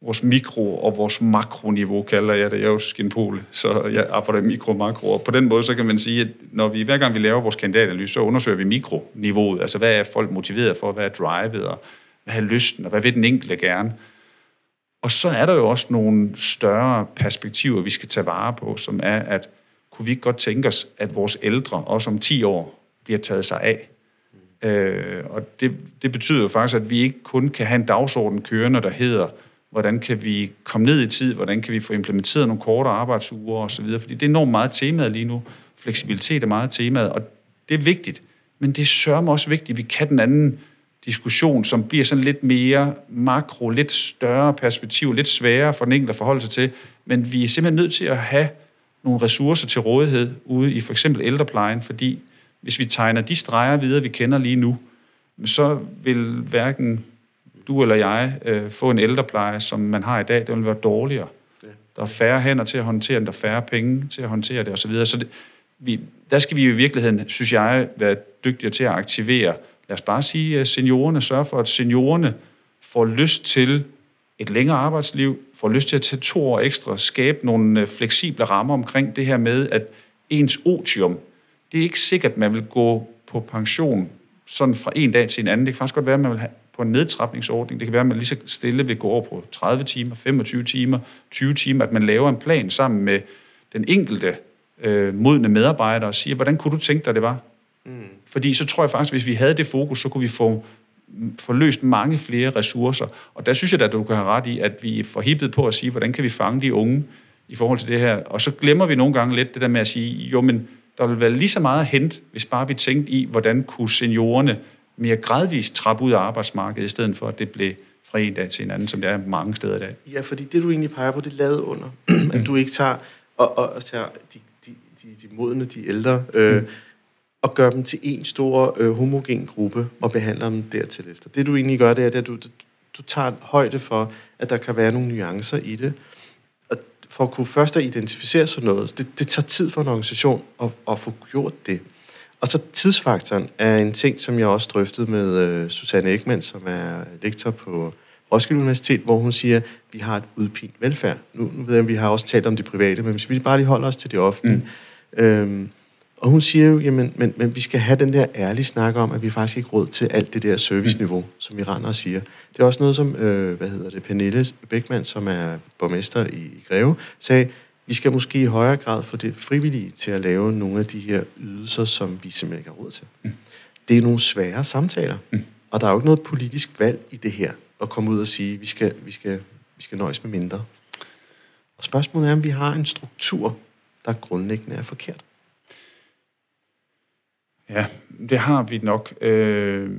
vores mikro- og vores makroniveau, kalder jeg det. Jeg er jo skinpole, så jeg arbejder mikro og makro. Og på den måde, så kan man sige, at når vi, hver gang vi laver vores kandidatanalyse, så undersøger vi mikroniveauet. Altså, hvad er folk motiveret for? Hvad er drivet? Og hvad er lysten? Og hvad vil den enkelte gerne? Og så er der jo også nogle større perspektiver, vi skal tage vare på, som er, at kunne vi ikke godt tænke os, at vores ældre også om 10 år bliver taget sig af. Mm. Øh, og det, det betyder jo faktisk, at vi ikke kun kan have en dagsorden kørende, der hedder, hvordan kan vi komme ned i tid, hvordan kan vi få implementeret nogle kortere arbejdsuger osv., fordi det er enormt meget temaet lige nu. Fleksibilitet er meget temaet, og det er vigtigt. Men det sørger også vigtigt, at vi kan den anden diskussion, som bliver sådan lidt mere makro, lidt større perspektiv, lidt sværere for den enkelte at forholde sig til. Men vi er simpelthen nødt til at have nogle ressourcer til rådighed ude i for eksempel ældreplejen, fordi hvis vi tegner de streger videre, vi kender lige nu, så vil hverken du eller jeg øh, få en ældrepleje, som man har i dag, det vil være dårligere. Der er færre hænder til at håndtere den, der er færre penge til at håndtere det osv. Så det, vi, der skal vi jo i virkeligheden, synes jeg, være dygtigere til at aktivere, lad os bare sige, at seniorerne, sørger for, at seniorerne får lyst til et længere arbejdsliv, får lyst til at tage to år ekstra, skabe nogle øh, fleksible rammer omkring det her med, at ens otium, det er ikke sikkert, at man vil gå på pension sådan fra en dag til en anden. Det kan faktisk godt være, at man vil have på en nedtrapningsordning. Det kan være, at man lige så stille vil gå over på 30 timer, 25 timer, 20 timer, at man laver en plan sammen med den enkelte øh, modne medarbejder og siger, hvordan kunne du tænke dig, det var? Mm. Fordi så tror jeg faktisk, hvis vi havde det fokus, så kunne vi få, få løst mange flere ressourcer. Og der synes jeg at du kan have ret i, at vi er forhippet på at sige, hvordan kan vi fange de unge i forhold til det her. Og så glemmer vi nogle gange lidt det der med at sige, jo, men der vil være lige så meget hent, hvis bare vi tænkte i, hvordan kunne seniorerne mere gradvist trappe ud af arbejdsmarkedet, i stedet for at det blev fra en dag til en anden, som det er mange steder i dag. Ja, fordi det du egentlig peger på, det er lavet under, *clears throat* at du ikke tager og, og, og tager de, de, de, de modne, de ældre, øh, mm. Og gør dem til en stor øh, homogen gruppe og behandler dem dertil efter. Det du egentlig gør, det er, at du, du tager højde for, at der kan være nogle nuancer i det, og for at kunne først at identificere sådan noget, det, det tager tid for en organisation at, at få gjort det. Og så tidsfaktoren er en ting, som jeg også drøftede med øh, Susanne Ekman, som er lektor på Roskilde Universitet, hvor hun siger, at vi har et udpint velfærd. Nu, nu ved jeg, at vi har også talt om det private, men hvis vi bare lige holder os til det offentlige. Mm. Øhm, og hun siger jo, jamen, men, men vi skal have den der ærlige snak om, at vi faktisk ikke råd til alt det der serviceniveau, mm. som vi render og siger. Det er også noget, som, øh, hvad hedder det, Pernille Beckmann, som er borgmester i Greve, sagde, vi skal måske i højere grad få det frivillige til at lave nogle af de her ydelser, som vi simpelthen ikke har råd til. Mm. Det er nogle svære samtaler, mm. og der er jo ikke noget politisk valg i det her, at komme ud og sige, vi skal, vi skal, vi skal nøjes med mindre. Og spørgsmålet er, om vi har en struktur, der grundlæggende er forkert. Ja, det har vi nok. Øh,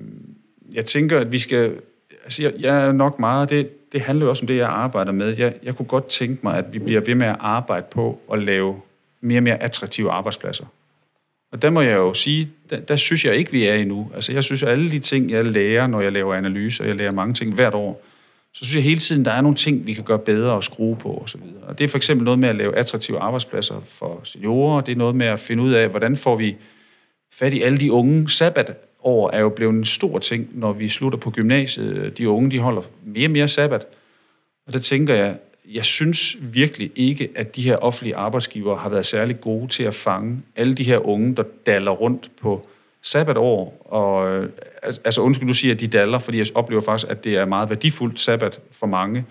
jeg tænker, at vi skal... Altså, jeg, jeg er nok meget... Det, det handler jo også om det, jeg arbejder med. Jeg, jeg kunne godt tænke mig, at vi bliver ved med at arbejde på at lave mere og mere attraktive arbejdspladser. Og der må jeg jo sige, der, der synes jeg ikke, vi er endnu. Altså jeg synes, at alle de ting, jeg lærer, når jeg laver analyser, og jeg lærer mange ting hvert år, så synes jeg hele tiden, der er nogle ting, vi kan gøre bedre og skrue på osv. Og, og det er for eksempel noget med at lave attraktive arbejdspladser for seniorer. Det er noget med at finde ud af, hvordan får vi fat i alle de unge. Sabbatår er jo blevet en stor ting, når vi slutter på gymnasiet. De unge, de holder mere og mere sabbat. Og der tænker jeg, jeg synes virkelig ikke, at de her offentlige arbejdsgivere har været særlig gode til at fange alle de her unge, der daller rundt på sabbatår. Og, øh, altså undskyld, du siger, at de daller, fordi jeg oplever faktisk, at det er meget værdifuldt sabbat for mange.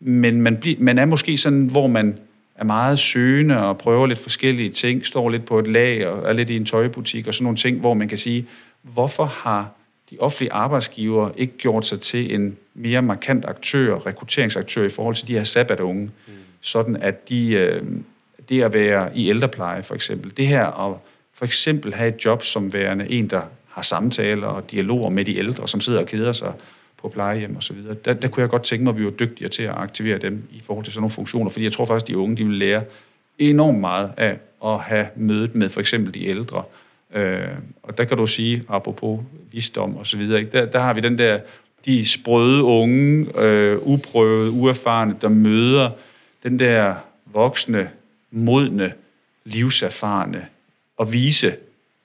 Men man, bliver, man er måske sådan, hvor man er meget søgende og prøver lidt forskellige ting, står lidt på et lag og er lidt i en tøjbutik og sådan nogle ting, hvor man kan sige, hvorfor har de offentlige arbejdsgiver ikke gjort sig til en mere markant aktør, rekrutteringsaktør i forhold til de her sabbatunge, mm. sådan at de, øh, det at være i ældrepleje for eksempel, det her at for eksempel have et job som værende en, der har samtaler og dialoger med de ældre, som sidder og keder sig på plejehjem osv., der, der kunne jeg godt tænke mig, at vi var dygtigere til at aktivere dem i forhold til sådan nogle funktioner, fordi jeg tror faktisk, at de unge de vil lære enormt meget af at have mødet med for eksempel de ældre, Øh, og der kan du sige, apropos visdom og så videre, ikke? Der, der har vi den der, de sprøde unge, øh, uprøvede, uerfarne, der møder den der voksne, modne, livserfarne og vise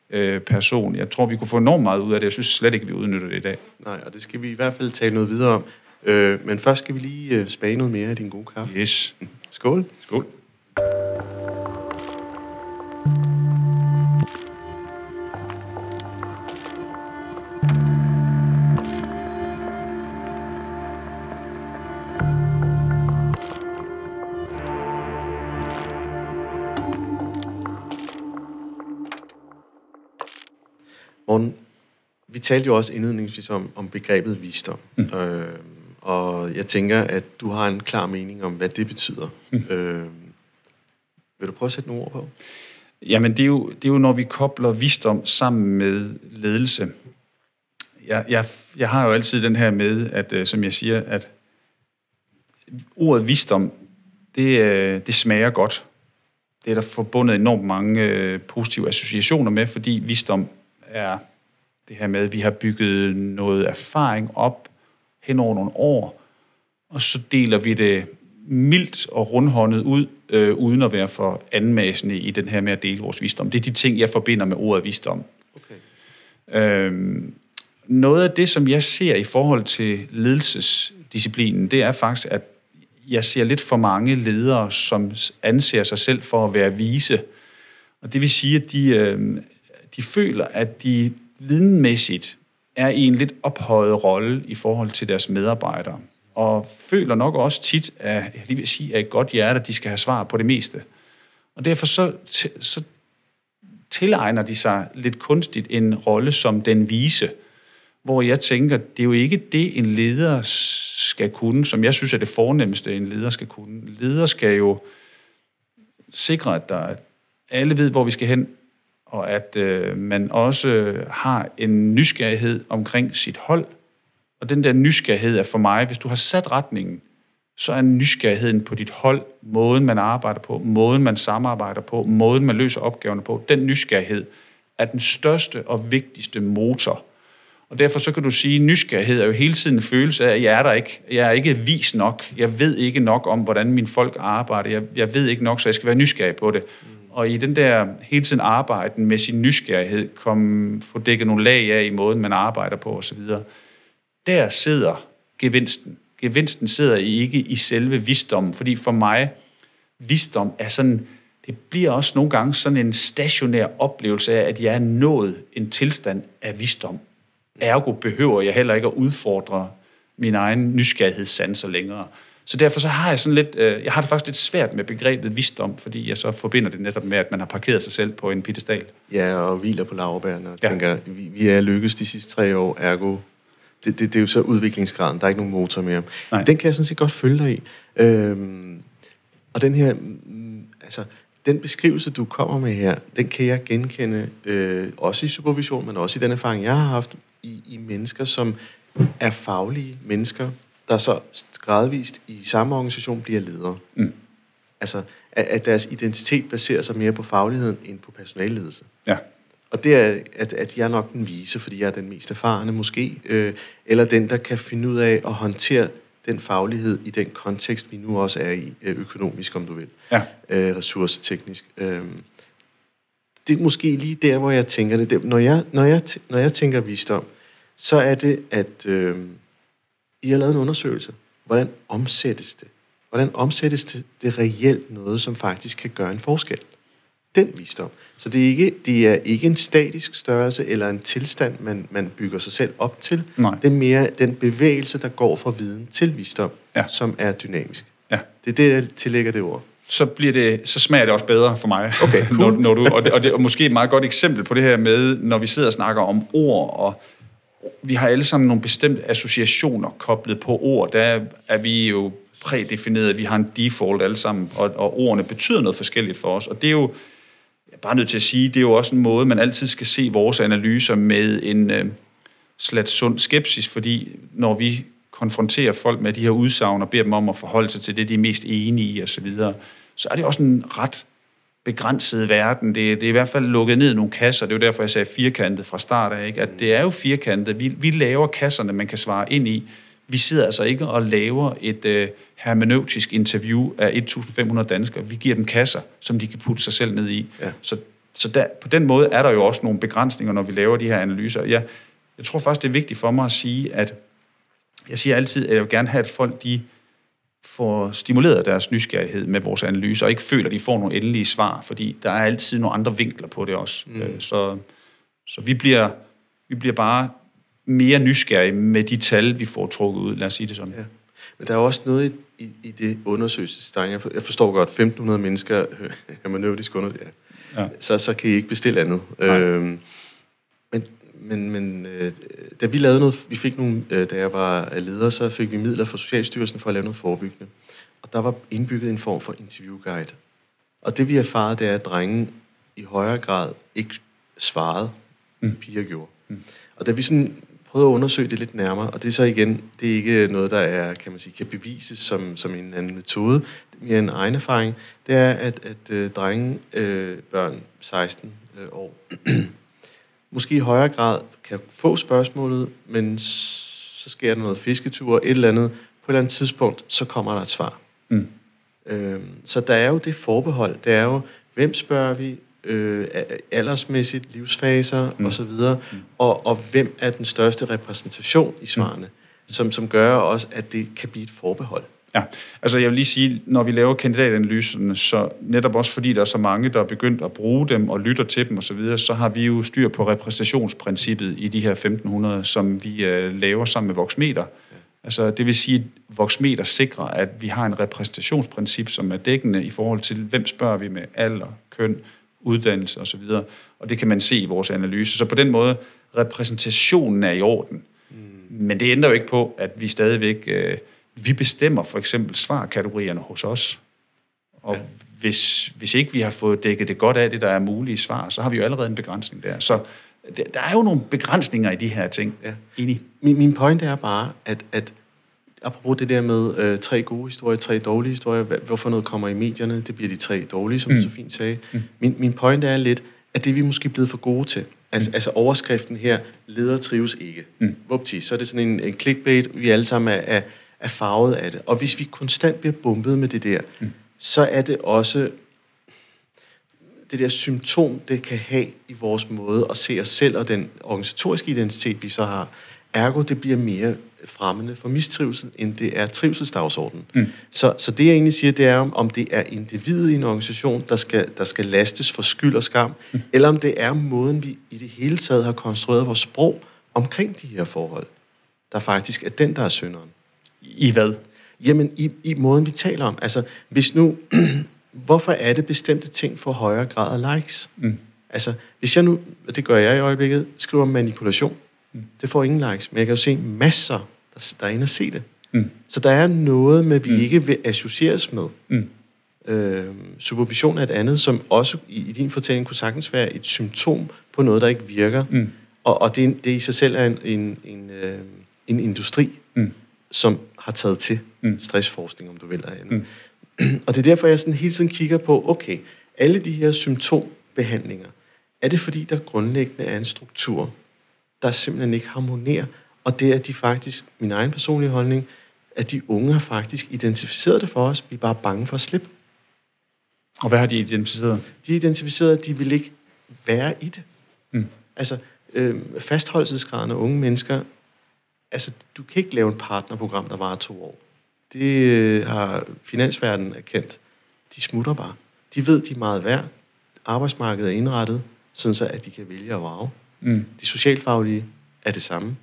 øh, person. Jeg tror, vi kunne få enormt meget ud af det. Jeg synes slet ikke, vi udnytter det i dag. Nej, og det skal vi i hvert fald tale noget videre om. Øh, men først skal vi lige øh, smage noget mere af din gode kaffe. Yes. Skål. Skål. Morgen, vi talte jo også indledningsvis om, om begrebet visdom. Mm. Øh, og jeg tænker, at du har en klar mening om, hvad det betyder. Mm. Øh, vil du prøve at sætte nogle ord på? Jamen, det er, jo, det er jo, når vi kobler visdom sammen med ledelse. jeg, jeg, jeg har jo altid den her med, at øh, som jeg siger, at ordet visdom, det, øh, det smager godt. Det er der forbundet enormt mange øh, positive associationer med, fordi visdom er det her med, at vi har bygget noget erfaring op hen over nogle år, og så deler vi det mildt og rundhåndet ud, øh, uden at være for anmasende i den her med at dele vores visdom. Det er de ting, jeg forbinder med ordet visdom. Okay. Øhm, noget af det, som jeg ser i forhold til ledelsesdisciplinen, det er faktisk, at jeg ser lidt for mange ledere, som anser sig selv for at være vise. Og det vil sige, at de, øh, de føler, at de videnmæssigt er i en lidt ophøjet rolle i forhold til deres medarbejdere. Og føler nok også tit, at, jeg lige vil sige, at et godt hjerte, at de skal have svar på det meste. Og derfor så, så tilegner de sig lidt kunstigt en rolle som den vise, hvor jeg tænker, det er jo ikke det, en leder skal kunne, som jeg synes er det fornemmeste, en leder skal kunne. Leder skal jo sikre, at der alle ved, hvor vi skal hen, og at øh, man også har en nysgerrighed omkring sit hold. Og den der nysgerrighed er for mig, hvis du har sat retningen, så er nysgerrigheden på dit hold, måden man arbejder på, måden man samarbejder på, måden man løser opgaverne på, den nysgerrighed er den største og vigtigste motor. Og derfor så kan du sige, at nysgerrighed er jo hele tiden en følelse af, at jeg er der ikke. Jeg er ikke vis nok. Jeg ved ikke nok om, hvordan mine folk arbejder. Jeg, jeg ved ikke nok, så jeg skal være nysgerrig på det. Mm. Og i den der hele tiden arbejden med sin nysgerrighed, kom, få dækket nogle lag af i måden, man arbejder på osv., der sidder gevinsten. Gevinsten sidder ikke i selve visdommen, fordi for mig, visdom er sådan, det bliver også nogle gange sådan en stationær oplevelse af, at jeg er nået en tilstand af visdom. Ergo behøver jeg heller ikke at udfordre min egen nysgerrighedssanser længere. Så derfor så har jeg sådan lidt, øh, jeg har det faktisk lidt svært med begrebet visdom, fordi jeg så forbinder det netop med, at man har parkeret sig selv på en pittestal. Ja, og hviler på laverbærene og ja. tænker, vi, vi er lykkes de sidste tre år, ergo det, det, det er jo så udviklingsgraden, der er ikke nogen motor mere. Nej. Den kan jeg sådan set godt følge dig i. Øhm, og den her, mm, altså, den beskrivelse, du kommer med her, den kan jeg genkende, øh, også i supervision, men også i den erfaring, jeg har haft i, i mennesker, som er faglige mennesker, der så gradvist i samme organisation bliver ledere. Mm. Altså, at, at deres identitet baserer sig mere på fagligheden end på personalledelse. Ja. Og det er, at, at jeg er nok den vise, fordi jeg er den mest erfarne måske, øh, eller den, der kan finde ud af at håndtere den faglighed i den kontekst, vi nu også er i, øh, økonomisk, om du vil, ja. øh, ressourceteknisk. Øh, det er måske lige der, hvor jeg tænker det. Når jeg, når jeg, når jeg tænker visdom, så er det, at øh, I har lavet en undersøgelse. Hvordan omsættes det? Hvordan omsættes det, det reelt noget, som faktisk kan gøre en forskel? Den visdom. Så det er ikke, det er ikke en statisk størrelse eller en tilstand, man, man bygger sig selv op til. Nej. Det er mere den bevægelse, der går fra viden til visdom, ja. som er dynamisk. Ja. Det er det, jeg tillægger det ord. Så, bliver det, så smager det også bedre for mig. Okay, *laughs* cool. når, når du, og, det, og det er måske et meget godt eksempel på det her med, når vi sidder og snakker om ord, og vi har alle sammen nogle bestemte associationer koblet på ord. Der er vi jo prædefineret, vi har en default alle sammen, og, og ordene betyder noget forskelligt for os. Og det er jo, jeg er bare nødt til at sige, det er jo også en måde, man altid skal se vores analyser med en øh, slat sund skepsis, fordi når vi konfronterer folk med de her udsagn og beder dem om at forholde sig til det, de er mest enige i osv., så, så er det også en ret begrænset verden. Det, det er i hvert fald lukket ned i nogle kasser. Det er jo derfor, jeg sagde firkantet fra start af. Ikke? At det er jo firkantet. Vi, vi laver kasserne, man kan svare ind i. Vi sidder altså ikke og laver et øh, hermeneutisk interview af 1.500 danskere. Vi giver dem kasser, som de kan putte sig selv ned i. Ja. Så, så der, på den måde er der jo også nogle begrænsninger, når vi laver de her analyser. Jeg, jeg tror faktisk, det er vigtigt for mig at sige, at jeg siger altid, at jeg vil gerne have, at folk de får stimuleret deres nysgerrighed med vores analyser, og ikke føler, at de får nogle endelige svar, fordi der er altid nogle andre vinkler på det også. Mm. Øh, så, så vi bliver, vi bliver bare mere nysgerrige med de tal, vi får trukket ud. Lad os sige det sådan. Ja. Men der er også noget i, i, i det undersøgelsestegn. Jeg, jeg forstår godt, 1.500 mennesker *laughs* hermeneutisk undersøgelse. Ja. ja. Så, så kan I ikke bestille andet. Øhm, men men, men øh, da vi lavede noget, vi fik nogle, øh, da jeg var leder, så fik vi midler fra Socialstyrelsen for at lave noget forebyggende. Og der var indbygget en form for interviewguide. Og det vi erfarede, det er, at drengen i højere grad ikke svarede, mm. piger gjorde. Mm. Og da vi sådan prøvet at undersøge det lidt nærmere, og det er så igen, det er ikke noget, der er, kan man sige, kan bevises som, som en anden metode. Det er mere en egen erfaring. Det er, at, at øh, drenge, øh, børn 16 øh, år, *clears throat* måske i højere grad kan få spørgsmålet, men så sker der noget fisketur, et eller andet. På et eller andet tidspunkt, så kommer der et svar. Mm. Øh, så der er jo det forbehold. Det er jo, hvem spørger vi, øh, aldersmæssigt, livsfaser mm. osv., mm. og, og hvem er den største repræsentation i svarene, mm. som, som gør også, at det kan blive et forbehold. Ja, altså jeg vil lige sige, når vi laver kandidatanalyserne, så netop også fordi der er så mange, der er begyndt at bruge dem og lytter til dem osv., så, videre, så har vi jo styr på repræsentationsprincippet i de her 1500, som vi uh, laver sammen med Voxmeter. Ja. Altså det vil sige, at Voxmeter sikrer, at vi har en repræsentationsprincip, som er dækkende i forhold til, hvem spørger vi med alder, køn, uddannelse osv. Og det kan man se i vores analyse. Så på den måde, repræsentationen er i orden. Mm. Men det ændrer jo ikke på, at vi stadigvæk... Øh, vi bestemmer for eksempel svarkategorierne hos os. Og ja. hvis, hvis ikke vi har fået dækket det godt af, det der er mulige svar, så har vi jo allerede en begrænsning der. Så der er jo nogle begrænsninger i de her ting. Ja. Enig. Min, min pointe er bare, at, at apropos det der med øh, tre gode historier, tre dårlige historier, hvorfor noget kommer i medierne, det bliver de tre dårlige, som mm. så fint sagde. Mm. Min, min pointe er lidt, at det er vi måske blevet for gode til. Altså, mm. altså overskriften her, leder trives ikke. Mm. Vupti, så er det sådan en, en clickbait, vi alle sammen er, er, er farvet af det. Og hvis vi konstant bliver bumpet med det der, mm. så er det også det der symptom, det kan have i vores måde at se os selv og den organisatoriske identitet, vi så har. Ergo, det bliver mere fremmende for mistrivsel, end det er trivselsdagsordenen. Mm. Så, så det, jeg egentlig siger, det er, om det er individet i en organisation, der skal, der skal lastes for skyld og skam, mm. eller om det er måden, vi i det hele taget har konstrueret vores sprog omkring de her forhold, der faktisk er den, der er synderen. I hvad? Jamen, i, i måden, vi taler om. Altså, hvis nu... *clears throat* hvorfor er det bestemte ting for højere grad af likes? Mm. Altså, hvis jeg nu, og det gør jeg i øjeblikket, skriver manipulation, mm. det får ingen likes, men jeg kan jo se masser, der, der er inde og se det. Mm. Så der er noget med, vi mm. ikke vil associeres med. Mm. Øh, supervision er et andet, som også i, i din fortælling kunne sagtens være et symptom på noget, der ikke virker. Mm. Og, og det, det i sig selv er en, en, en, øh, en industri, mm. som har taget til mm. stressforskning, om du vil, og andet. Mm. *clears throat* Og det er derfor, jeg sådan hele tiden kigger på, okay, alle de her symptombehandlinger, er det fordi, der grundlæggende er en struktur, der simpelthen ikke harmonerer, og det er de faktisk, min egen personlige holdning, at de unge har faktisk identificeret det for os, vi er bare bange for at slippe. Og hvad har de identificeret? De har identificeret, at de vil ikke være i det. Mm. Altså, øh, fastholdelsesgraden af unge mennesker, altså, du kan ikke lave et partnerprogram, der varer to år. Det øh, har finansverdenen erkendt. De smutter bare. De ved, de er meget værd. Arbejdsmarkedet er indrettet, sådan så at de kan vælge at vrage. Mm. De socialfaglige er det samme.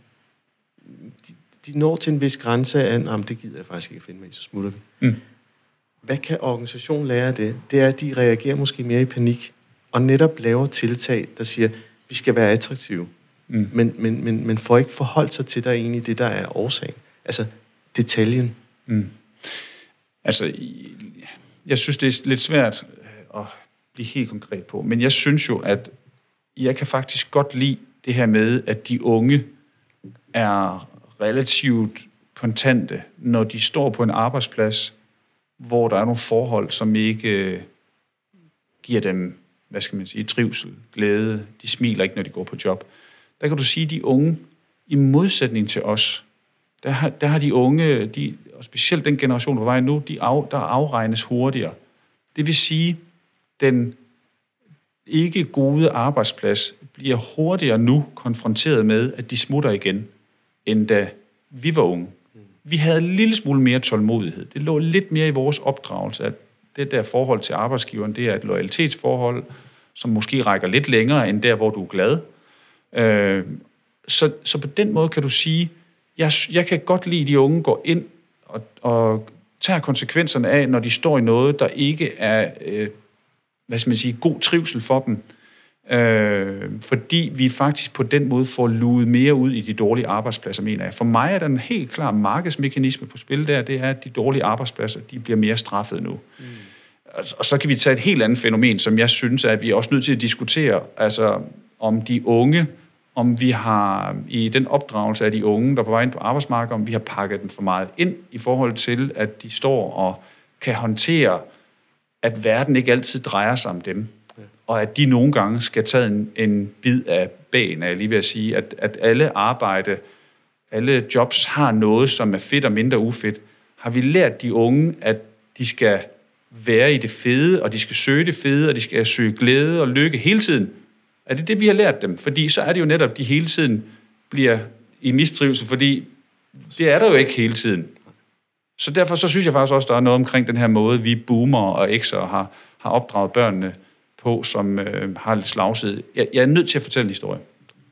De, de når til en vis grænse af, at det gider jeg faktisk ikke finde mig i, så smutter vi. Mm. Hvad kan organisationen lære af det? Det er, at de reagerer måske mere i panik, og netop laver tiltag, der siger, vi skal være attraktive. Mm. Men, men, men, men får ikke forholdt sig til, der er egentlig det, der er årsagen. Altså detaljen. Mm. Altså, jeg synes, det er lidt svært øh, at blive helt konkret på, men jeg synes jo, at jeg kan faktisk godt lide det her med, at de unge er relativt kontante, når de står på en arbejdsplads, hvor der er nogle forhold, som ikke øh, giver dem, hvad skal man sige, trivsel, glæde. De smiler ikke, når de går på job. Der kan du sige, at de unge, i modsætning til os, der har, der har de unge, de, og specielt den generation på vej nu, de af, der afregnes hurtigere. Det vil sige, den ikke gode arbejdsplads bliver hurtigere nu konfronteret med, at de smutter igen, end da vi var unge. Vi havde en lille smule mere tålmodighed. Det lå lidt mere i vores opdragelse, at det der forhold til arbejdsgiveren, det er et loyalitetsforhold, som måske rækker lidt længere end der, hvor du er glad. Øh, så, så på den måde kan du sige, jeg, jeg kan godt lide, at de unge går ind og, og tager konsekvenserne af, når de står i noget, der ikke er, øh, hvad skal man sige, god trivsel for dem. Øh, fordi vi faktisk på den måde får luet mere ud i de dårlige arbejdspladser, mener jeg. For mig er der en helt klar markedsmekanisme på spil der, det er, at de dårlige arbejdspladser, de bliver mere straffet nu. Mm. Og, så kan vi tage et helt andet fænomen, som jeg synes, at vi er også nødt til at diskutere, altså om de unge om vi har i den opdragelse af de unge, der er på vej ind på arbejdsmarkedet, om vi har pakket dem for meget ind i forhold til, at de står og kan håndtere, at verden ikke altid drejer sig om dem. Ja. Og at de nogle gange skal tage en, en bid af bagen, er jeg lige ved at sige, at, at alle arbejde, alle jobs har noget, som er fedt og mindre ufedt. Har vi lært de unge, at de skal være i det fede, og de skal søge det fede, og de skal søge glæde og lykke hele tiden? Er det det, vi har lært dem? Fordi så er det jo netop, de hele tiden bliver i mistrivsel, fordi det er der jo ikke hele tiden. Så derfor så synes jeg faktisk også, der er noget omkring den her måde, vi boomer og ekser har, har opdraget børnene på, som øh, har lidt slagside. Jeg, jeg er nødt til at fortælle en historie.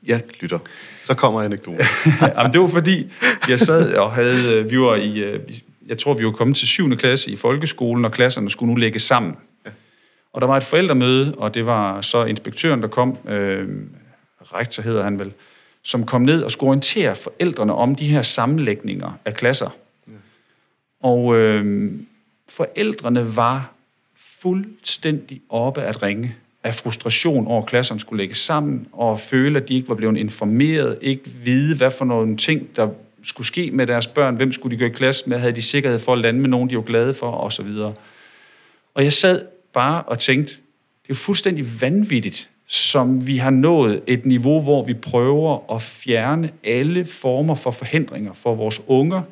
Jeg lytter. Så kommer anekdoten. *laughs* Jamen, det var fordi, jeg sad og havde, øh, vi var i, øh, jeg tror, vi var kommet til 7. klasse i folkeskolen, og klasserne skulle nu lægge sammen. Og der var et forældremøde, og det var så inspektøren, der kom, øh, rektor hedder han vel, som kom ned og skulle orientere forældrene om de her sammenlægninger af klasser. Og øh, forældrene var fuldstændig oppe at ringe af frustration over, at klasserne skulle lægges sammen, og føle, at de ikke var blevet informeret, ikke vide, hvad for nogle ting, der skulle ske med deres børn, hvem skulle de gå i klasse med, havde de sikkerhed for at lande med nogen, de var glade for, osv. Og jeg sad bare og tænkte, det er fuldstændig vanvittigt, som vi har nået et niveau, hvor vi prøver at fjerne alle former for forhindringer for vores unger,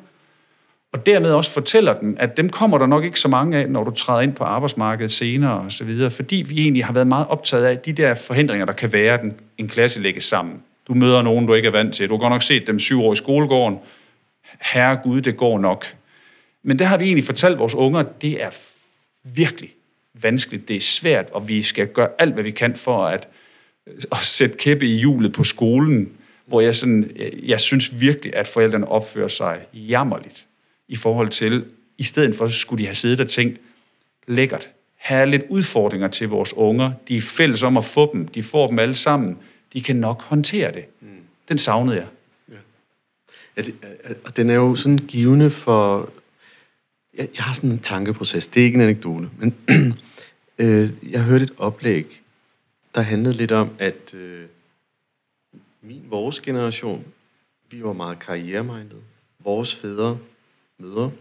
og dermed også fortæller den, at dem kommer der nok ikke så mange af, når du træder ind på arbejdsmarkedet senere og så videre, fordi vi egentlig har været meget optaget af de der forhindringer, der kan være, at en klasse lægges sammen. Du møder nogen, du ikke er vant til. Du har godt nok set dem syv år i skolegården. Herre Gud, det går nok. Men det har vi egentlig fortalt vores unger, det er virkelig vanskeligt, det er svært, og vi skal gøre alt, hvad vi kan for at, øh, at sætte kæppe i hjulet på skolen, hvor jeg, sådan, jeg, jeg synes virkelig, at forældrene opfører sig jammerligt i forhold til, i stedet for, skulle de have siddet og tænkt, lækkert, have lidt udfordringer til vores unger, de er fælles om at få dem, de får dem alle sammen, de kan nok håndtere det. Mm. Den savnede jeg. Ja. Ja, det, og den er jo sådan givende for jeg, jeg har sådan en tankeproces. Det er ikke en anekdote, men *clears throat* øh, jeg hørte et oplæg, der handlede lidt om, at øh, min, vores generation, vi var meget karrieremindet. Vores fædre, mødre,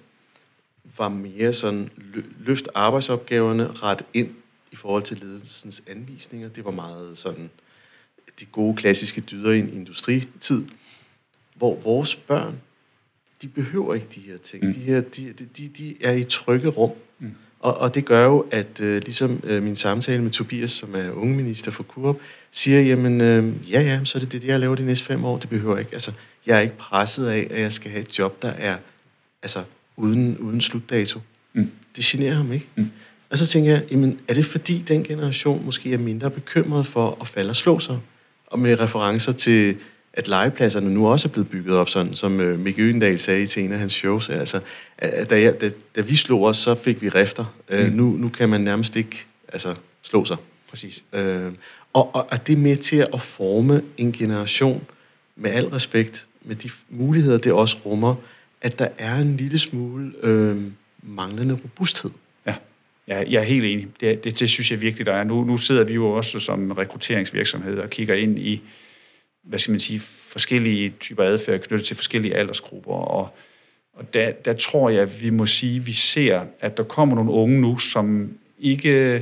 var mere sådan, løft arbejdsopgaverne ret ind i forhold til ledelsens anvisninger. Det var meget sådan, de gode klassiske dyder i en industritid, hvor vores børn de behøver ikke de her ting. Mm. De, her, de, de, de er i trygge rum. Mm. Og, og det gør jo, at øh, ligesom øh, min samtale med Tobias, som er ungeminister for Kurb, siger, jamen øh, ja, ja, så er det det, jeg laver de næste fem år. Det behøver ikke. Altså, jeg er ikke presset af, at jeg skal have et job, der er altså, uden, uden slutdato. Mm. Det generer ham ikke. Mm. Og så tænker jeg, jamen, er det fordi den generation måske er mindre bekymret for at falde og slå sig? Og med referencer til at legepladserne nu også er blevet bygget op sådan, som øh, Mick Øgendal sagde til en af hans shows. Altså, da, jeg, da, da vi slog os, så fik vi rifter. Øh, mm. nu, nu kan man nærmest ikke altså, slå sig. Præcis. Øh, og, og, og det er med til at forme en generation, med al respekt, med de muligheder, det også rummer, at der er en lille smule øh, manglende robusthed. Ja. Ja, jeg er helt enig. Det, det, det synes jeg virkelig, der er. Nu, nu sidder vi jo også som rekrutteringsvirksomhed og kigger ind i hvad skal man sige, forskellige typer adfærd knyttet til forskellige aldersgrupper. Og, og der, der tror jeg, at vi må sige, at vi ser, at der kommer nogle unge nu, som ikke...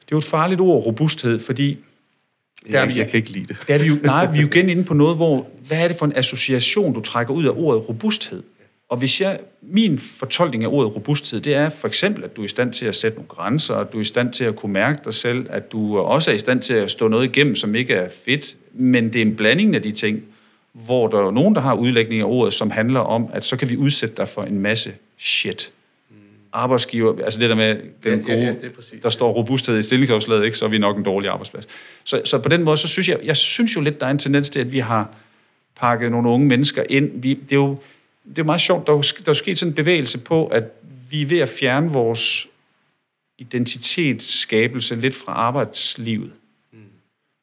Det er jo et farligt ord, robusthed, fordi... Der jeg, vi, jeg kan ikke lide det. Der er vi jo, nej, vi er jo igen inde på noget, hvor... Hvad er det for en association, du trækker ud af ordet robusthed? Og hvis jeg, min fortolkning af ordet robusthed, det er for eksempel, at du er i stand til at sætte nogle grænser, at du er i stand til at kunne mærke dig selv, at du også er i stand til at stå noget igennem, som ikke er fedt, men det er en blanding af de ting, hvor der er nogen, der har udlægning af ordet, som handler om, at så kan vi udsætte dig for en masse shit. Mm. Arbejdsgiver, altså det der med den gode, ja, ja, ja, der står robusthed i stillingsafslaget, ikke, så er vi nok en dårlig arbejdsplads. Så, så på den måde, så synes jeg, jeg synes jo lidt, der er en tendens til, at vi har pakket nogle unge mennesker ind. Vi, det er jo det er meget sjovt, der er, der er sket sådan en bevægelse på, at vi er ved at fjerne vores identitetsskabelse lidt fra arbejdslivet. Mm.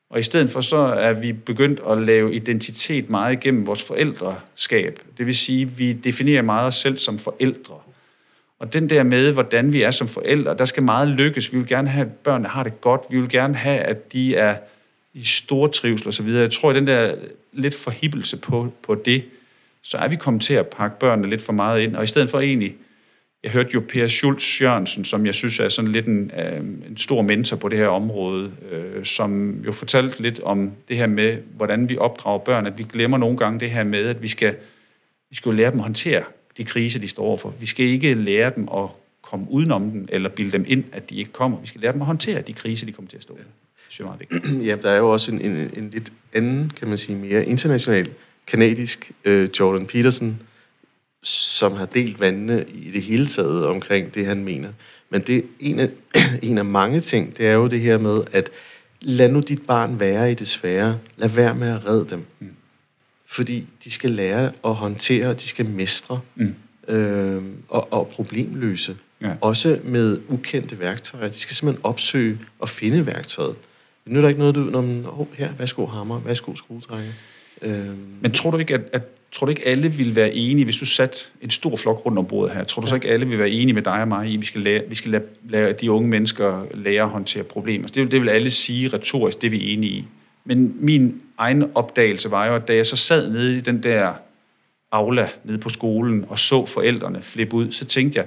Og i stedet for så er vi begyndt at lave identitet meget igennem vores forældreskab. Det vil sige, at vi definerer meget os selv som forældre. Og den der med, hvordan vi er som forældre, der skal meget lykkes. Vi vil gerne have, at børnene har det godt. Vi vil gerne have, at de er i store trivsel og så videre. Jeg tror, at den der lidt forhibelse på, på det, så er vi kommet til at pakke børnene lidt for meget ind, og i stedet for egentlig, jeg hørte jo Per Schultz Jørgensen, som jeg synes er sådan lidt en, øh, en stor mentor på det her område, øh, som jo fortalte lidt om det her med, hvordan vi opdrager børn, at vi glemmer nogle gange det her med, at vi skal, vi skal jo lære dem at håndtere de kriser, de står overfor. Vi skal ikke lære dem at komme udenom den, eller bilde dem ind, at de ikke kommer. Vi skal lære dem at håndtere de kriser, de kommer til at stå i. Det er meget vigtigt. *clears throat* Ja, der er jo også en, en, en lidt anden, kan man sige, mere international, kanadisk øh, Jordan Peterson, som har delt vandene i det hele taget omkring det, han mener. Men det er en af, *clears throat* en af mange ting, det er jo det her med, at lad nu dit barn være i det svære. Lad være med at redde dem. Mm. Fordi de skal lære at håndtere, de skal mestre mm. øh, og, og problemløse. Ja. Også med ukendte værktøjer. De skal simpelthen opsøge og finde værktøjet. Det nytter ikke noget, du... Når man, oh, her, værsgo hammer, værsgo skruetrækker. Øhm. Men tror du ikke, at, at tror du ikke alle vil være enige, hvis du satte en stor flok rundt om bordet her, tror du så ikke alle vil være enige med dig og mig i, at vi skal, lære, vi skal lade, lade de unge mennesker lære at håndtere problemer? Det vil, det vil alle sige retorisk, det er vi enige i. Men min egen opdagelse var jo, at da jeg så sad nede i den der aula nede på skolen og så forældrene flippe ud, så tænkte jeg,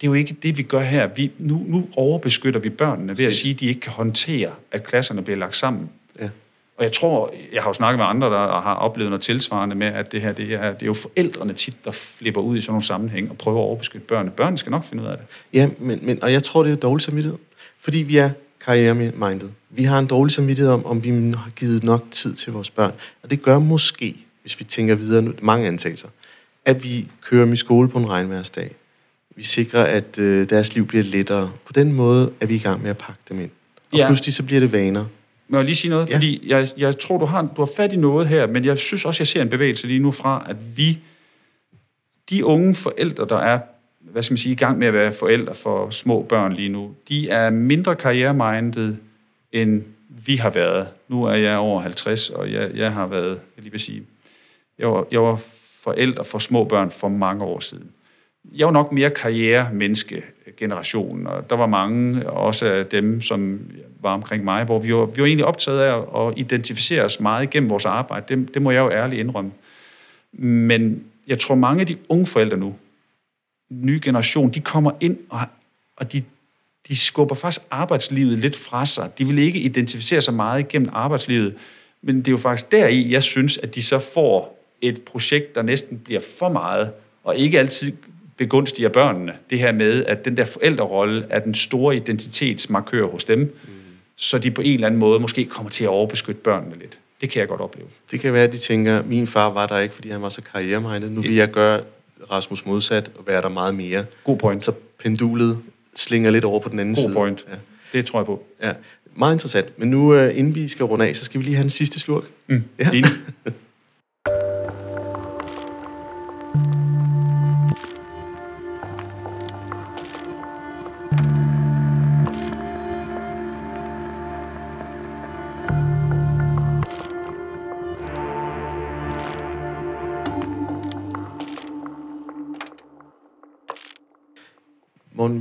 det er jo ikke det, vi gør her. Vi, nu, nu overbeskytter vi børnene ved at sige, at de ikke kan håndtere, at klasserne bliver lagt sammen. Ja. Og jeg tror, jeg har jo snakket med andre, der har oplevet noget tilsvarende med, at det her, det er, det er jo forældrene tit, der flipper ud i sådan nogle sammenhæng og prøver at overbeskytte børnene. Børnene skal nok finde ud af det. Ja, men, men, og jeg tror, det er dårlig samvittighed. Fordi vi er karriere-minded. Vi har en dårlig samvittighed om, om vi har givet nok tid til vores børn. Og det gør måske, hvis vi tænker videre, nu, mange antagelser, at vi kører dem i skole på en regnværsdag. Vi sikrer, at øh, deres liv bliver lettere. På den måde er vi i gang med at pakke dem ind. Og ja. pludselig så bliver det vaner. Må jeg lige sige noget? Ja. Fordi jeg, jeg tror, du har, du har fat i noget her, men jeg synes også, jeg ser en bevægelse lige nu fra, at vi, de unge forældre, der er hvad skal man sige, i gang med at være forældre for små børn lige nu, de er mindre karriereminded, end vi har været. Nu er jeg over 50, og jeg, jeg har været, jeg lige vil sige, jeg var, jeg var forældre for små børn for mange år siden. Jeg var nok mere karrieremenneske generation, og der var mange, også af dem, som var omkring mig, hvor vi var, vi var egentlig optaget af at identificere os meget igennem vores arbejde. Det, det må jeg jo ærligt indrømme. Men jeg tror, mange af de unge forældre nu, nye generation, de kommer ind, og, og de, de skubber faktisk arbejdslivet lidt fra sig. De vil ikke identificere sig meget gennem arbejdslivet, men det er jo faktisk deri, jeg synes, at de så får et projekt, der næsten bliver for meget, og ikke altid begunstiger børnene. Det her med, at den der forældrerolle er den store identitetsmarkør hos dem, mm. så de på en eller anden måde måske kommer til at overbeskytte børnene lidt. Det kan jeg godt opleve. Det kan være, at de tænker, min far var der ikke, fordi han var så karrieremegnet. Nu vil jeg gøre Rasmus modsat og være der meget mere. God point. Så pendulet slinger lidt over på den anden God side. God point. Ja. Det tror jeg på. Ja. Meget interessant. Men nu, uh, inden vi skal runde af, så skal vi lige have en sidste slurk. Mm. Ja. *laughs*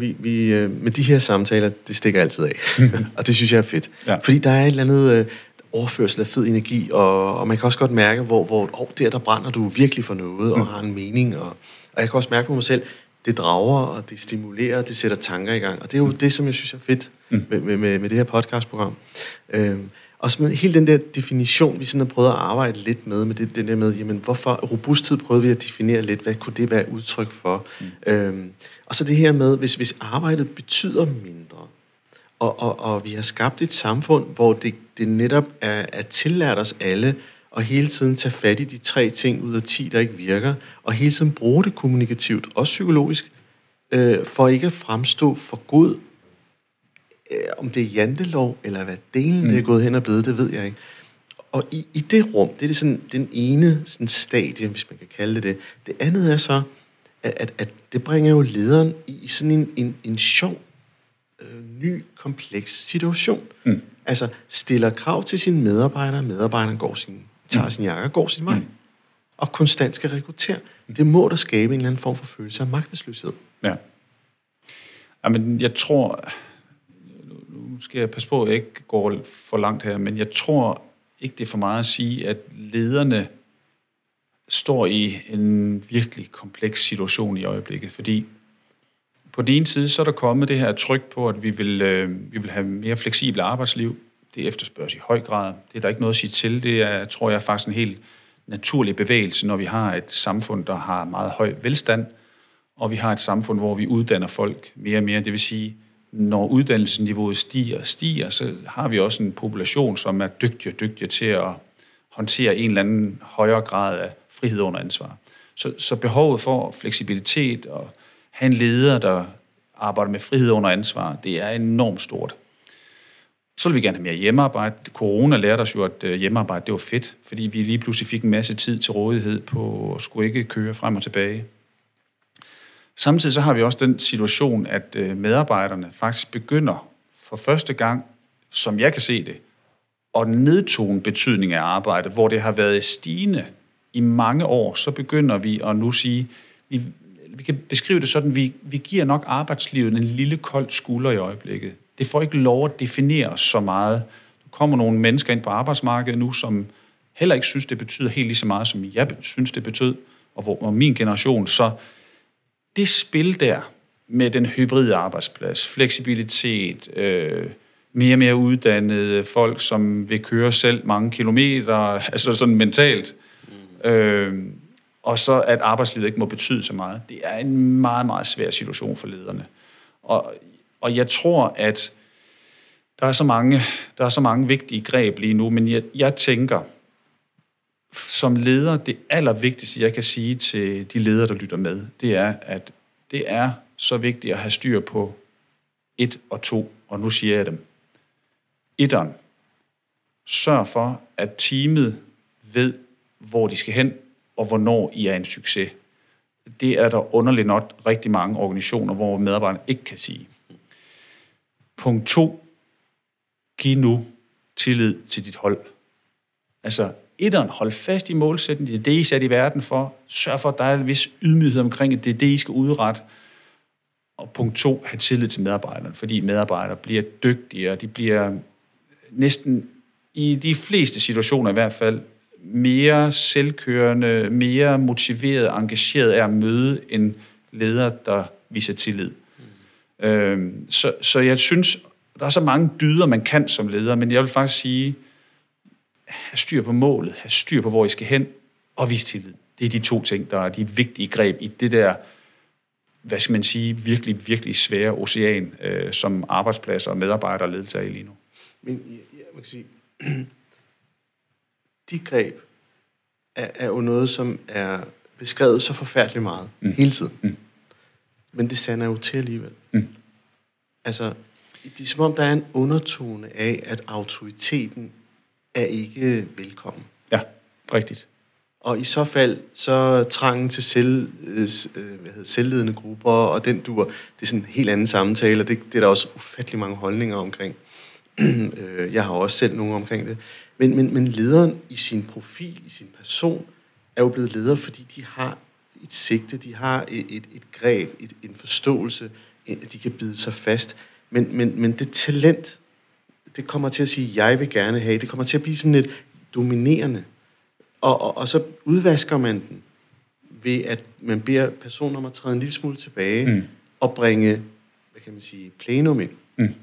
vi, vi, øh, med de her samtaler, det stikker altid af. *laughs* og det synes jeg er fedt. Ja. Fordi der er et eller andet øh, overførsel af fed energi, og, og man kan også godt mærke, hvor, hvor oh, der, der brænder du virkelig for noget, og mm. har en mening. Og, og jeg kan også mærke på mig selv, det drager, og det stimulerer, og det sætter tanker i gang. Og det er jo mm. det, som jeg synes er fedt mm. med, med, med, med det her podcastprogram. Øhm, og så med hele den der definition, vi sådan har prøvet at arbejde lidt med, med det, den der med, jamen hvorfor robusthed prøvede vi at definere lidt, hvad kunne det være udtryk for? Mm. Øhm, og så det her med, hvis, hvis arbejdet betyder mindre, og, og, og vi har skabt et samfund, hvor det, det netop er, er tillært os alle at hele tiden tage fat i de tre ting ud af ti, der ikke virker, og hele tiden bruge det kommunikativt, også psykologisk, øh, for ikke at fremstå for god øh, om det er jantelov, eller hvad delen mm. det er gået hen og blevet, det ved jeg ikke. Og i, i det rum, det er det sådan, den ene sådan stadie, hvis man kan kalde det det. Det andet er så, at, at, at det bringer jo lederen i sådan en, en, en sjov, øh, ny, kompleks situation. Mm. Altså stiller krav til sine medarbejdere, medarbejderen går sin, tager mm. sin jakke og går sin vej. Mm. Og konstant skal rekruttere. Mm. Det må der skabe en eller anden form for følelse af magtesløshed. Ja. Jamen, jeg tror, nu skal jeg passe på, at jeg ikke går for langt her, men jeg tror ikke, det er for meget at sige, at lederne står i en virkelig kompleks situation i øjeblikket, fordi på den ene side, så er der kommet det her tryk på, at vi vil, øh, vi vil have mere fleksible arbejdsliv. Det efterspørges i høj grad. Det er der ikke noget at sige til. Det er, tror jeg, faktisk en helt naturlig bevægelse, når vi har et samfund, der har meget høj velstand, og vi har et samfund, hvor vi uddanner folk mere og mere. Det vil sige, når uddannelsesniveauet stiger og stiger, så har vi også en population, som er dygtig og dygtig til at håndtere en eller anden højere grad af frihed under ansvar. Så, så behovet for fleksibilitet og have en leder, der arbejder med frihed under ansvar, det er enormt stort. Så vil vi gerne have mere hjemmearbejde. Corona lærte os jo, at øh, hjemmearbejde det var fedt, fordi vi lige pludselig fik en masse tid til rådighed på at skulle ikke køre frem og tilbage. Samtidig så har vi også den situation, at øh, medarbejderne faktisk begynder for første gang, som jeg kan se det, at nedtone betydning af arbejdet, hvor det har været stigende i mange år, så begynder vi at nu sige, vi, vi kan beskrive det sådan, vi, vi giver nok arbejdslivet en lille kold skulder i øjeblikket. Det får ikke lov at definere så meget. Der kommer nogle mennesker ind på arbejdsmarkedet nu, som heller ikke synes, det betyder helt lige så meget, som jeg synes, det betød, og hvor og min generation. Så det spil der med den hybride arbejdsplads, fleksibilitet, øh, mere og mere uddannede folk, som vil køre selv mange kilometer, *laughs* altså sådan mentalt, øh, og så at arbejdslivet ikke må betyde så meget. Det er en meget, meget svær situation for lederne. Og, og jeg tror, at der er så mange, der er så mange vigtige greb lige nu, men jeg, jeg tænker, som leder, det allervigtigste, jeg kan sige til de ledere, der lytter med, det er, at det er så vigtigt at have styr på et og to, og nu siger jeg dem. Etteren. Sørg for, at teamet ved, hvor de skal hen, og hvornår I er en succes. Det er der underligt nok rigtig mange organisationer, hvor medarbejderne ikke kan sige. Punkt to. Giv nu tillid til dit hold. Altså, etteren, hold fast i målsætningen. Det er det, I sat i verden for. Sørg for, at der er en vis ydmyghed omkring, at det er det, I skal udrette. Og punkt to, have tillid til medarbejderne, fordi medarbejdere bliver dygtigere, de bliver næsten i de fleste situationer i hvert fald mere selvkørende, mere motiveret, engageret af at møde en leder, der viser tillid. Mm. Øhm, så, så jeg synes, der er så mange dyder, man kan som leder, men jeg vil faktisk sige, have styr på målet, have styr på, hvor I skal hen, og vise tillid. Det er de to ting, der er de vigtige greb i det der, hvad skal man sige, virkelig, virkelig svære ocean, øh, som arbejdspladser og medarbejdere og ledelse i lige nu. Men ja, man kan sige, *clears throat* de greb er, er jo noget, som er beskrevet så forfærdeligt meget mm. hele tiden. Mm. Men det sander jo til alligevel. Mm. Altså, det er som om, der er en undertone af, at autoriteten er ikke velkommen. Ja, rigtigt. Og i så fald, så trangen til selv, øh, øh, hvad hedder, selvledende grupper, og den dur, det er sådan en helt anden samtale, og det, det er der også ufattelig mange holdninger omkring. *clears throat* Øh, jeg har også selv nogle omkring det. Men, men, men lederen i sin profil, i sin person, er jo blevet leder, fordi de har et sigte, de har et, et, et greb, et, en forståelse, at de kan bide sig fast. Men, men, men det talent, det kommer til at sige, jeg vil gerne have, det kommer til at blive sådan lidt dominerende. Og, og, og så udvasker man den ved, at man beder personen om at træde en lille smule tilbage mm. og bringe, hvad kan man sige, plenum ind. Mm.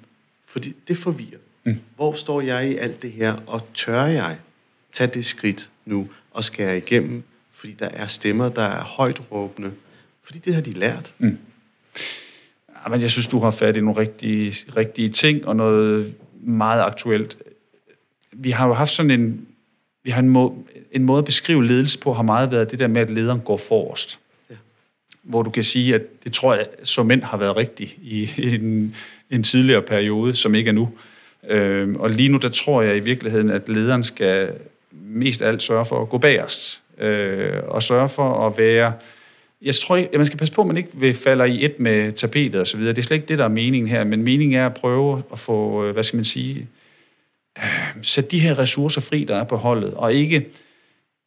Fordi det forvirrer. Mm. Hvor står jeg i alt det her, og tør jeg tage det skridt nu og skære igennem, fordi der er stemmer, der er højt råbende, fordi det har de lært. Mm. Ja, men jeg synes, du har fat i nogle rigtige, rigtige ting, og noget meget aktuelt. Vi har jo haft sådan en, vi har en, må, en måde at beskrive ledelse på, har meget været det der med, at lederen går forrest. Ja. Hvor du kan sige, at det tror jeg, som mænd har været rigtigt i en, en tidligere periode, som ikke er nu. Øh, og lige nu, der tror jeg i virkeligheden, at lederen skal mest af alt sørge for at gå bagerst. Øh, og sørge for at være... Jeg tror at man skal passe på, at man ikke vil falder i et med tapetet og så videre. Det er slet ikke det, der er meningen her. Men meningen er at prøve at få, øh, hvad skal man sige, øh, sætte de her ressourcer fri, der er på holdet. Og ikke,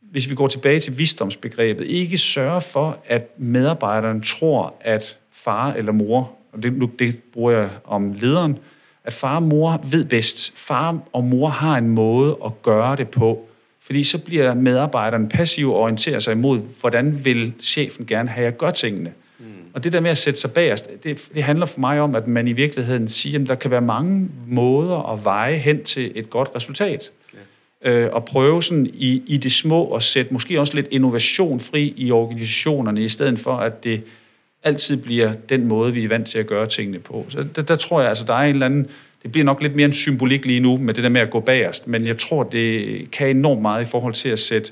hvis vi går tilbage til visdomsbegrebet, ikke sørge for, at medarbejderen tror, at far eller mor, og det, det bruger jeg om lederen, at far og mor ved bedst. Far og mor har en måde at gøre det på, fordi så bliver medarbejderen passiv og orienterer sig imod, hvordan vil chefen gerne have, at jeg gør tingene. Mm. Og det der med at sætte sig bagerst, det, det handler for mig om, at man i virkeligheden siger, at der kan være mange måder at veje hen til et godt resultat. Ja. Øh, og prøve sådan i, i det små at sætte måske også lidt innovation fri i organisationerne, i stedet for at det altid bliver den måde, vi er vant til at gøre tingene på. Så der, der tror jeg, altså der er en eller anden, det bliver nok lidt mere en symbolik lige nu med det der med at gå bagerst, men jeg tror, det kan enormt meget i forhold til at sætte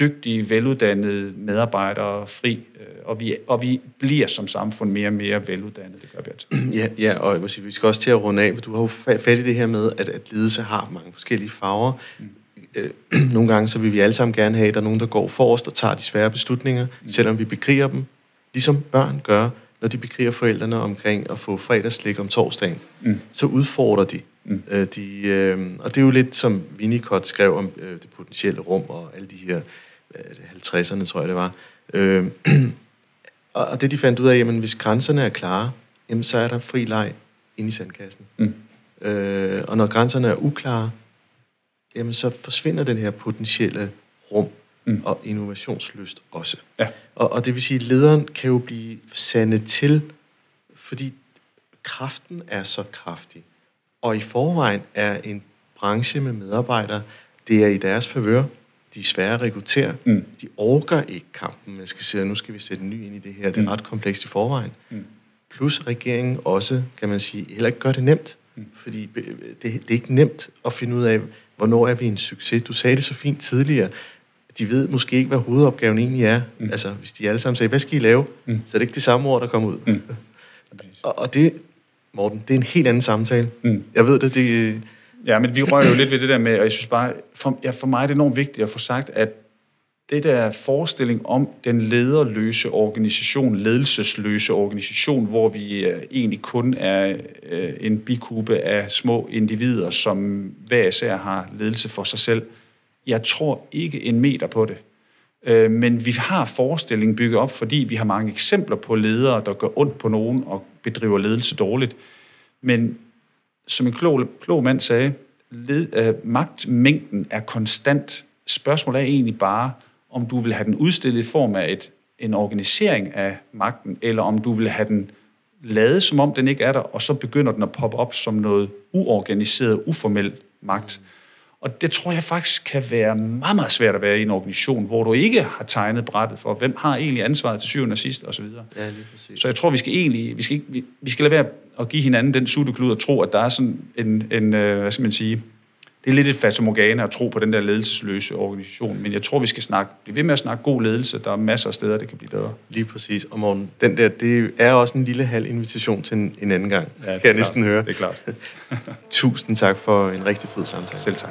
dygtige, veluddannede medarbejdere fri, øh, og vi, og vi bliver som samfund mere og mere veluddannede. Det gør vi altså. *clears throat* Ja, ja og jeg må sige, vi skal også til at runde af, du har jo fat i det her med, at, at ledelse har mange forskellige farver. Mm. Øh, *clears throat* nogle gange så vil vi alle sammen gerne have, at der er nogen, der går forrest og tager de svære beslutninger, mm. selvom vi begriber dem, ligesom børn gør, når de bekriger forældrene omkring at få fredagslik om torsdagen. Mm. Så udfordrer de. Mm. Øh, de øh, og det er jo lidt som Winnicott skrev om øh, det potentielle rum og alle de her øh, 50'erne, tror jeg det var. Øh, og det de fandt ud af, jamen hvis grænserne er klare, jamen så er der fri leg inde i sandkassen. Mm. Øh, og når grænserne er uklare, jamen så forsvinder den her potentielle rum mm. og innovationslyst også. Ja. Og, og det vil sige, at lederen kan jo blive sandet til, fordi kraften er så kraftig. Og i forvejen er en branche med medarbejdere, det er i deres favør. De er svære at rekruttere. Mm. De orker ikke kampen. Man skal sige, at nu skal vi sætte en ny ind i det her. Det er mm. ret komplekst i forvejen. Mm. Plus regeringen også, kan man sige, heller ikke gør det nemt. Mm. Fordi det, det er ikke nemt at finde ud af, hvornår er vi en succes. Du sagde det så fint tidligere de ved måske ikke, hvad hovedopgaven egentlig er. Mm. Altså, hvis de alle sammen sagde, hvad skal I lave? Mm. Så er det ikke det samme ord, der kommer ud. Mm. *laughs* og, og det, Morten, det er en helt anden samtale. Mm. Jeg ved det, det... Ja, men vi rører jo lidt ved det der med, og jeg synes bare, for, ja, for mig er det enormt vigtigt at få sagt, at det der forestilling om den lederløse organisation, ledelsesløse organisation, hvor vi uh, egentlig kun er uh, en bikube af små individer, som hver især har ledelse for sig selv, jeg tror ikke en meter på det. Øh, men vi har forestillingen bygget op, fordi vi har mange eksempler på ledere, der gør ondt på nogen og bedriver ledelse dårligt. Men som en klog, klog mand sagde, led, øh, magtmængden er konstant. Spørgsmålet er egentlig bare, om du vil have den udstillet i form af et, en organisering af magten, eller om du vil have den lavet, som om den ikke er der, og så begynder den at poppe op som noget uorganiseret, uformel magt. Mm. Og det tror jeg faktisk kan være meget, meget svært at være i en organisation, hvor du ikke har tegnet brættet for, hvem har egentlig ansvaret til syvende og sidst, osv. Ja, lige præcis. Så jeg tror, vi skal egentlig, vi skal, ikke, vi, vi skal lade være at give hinanden den sutteklud og tro, at der er sådan en, en øh, hvad skal man sige, det er lidt et fatamorgane at tro på den der ledelsesløse organisation, men jeg tror, vi skal snakke, blive ved med at snakke god ledelse. Der er masser af steder, det kan blive bedre. Lige præcis. Og morgen, den der, det er også en lille halv invitation til en, en anden gang, ja, kan jeg klart. næsten høre. Det er klart. *laughs* Tusind tak for en rigtig fed samtale. Selv tak.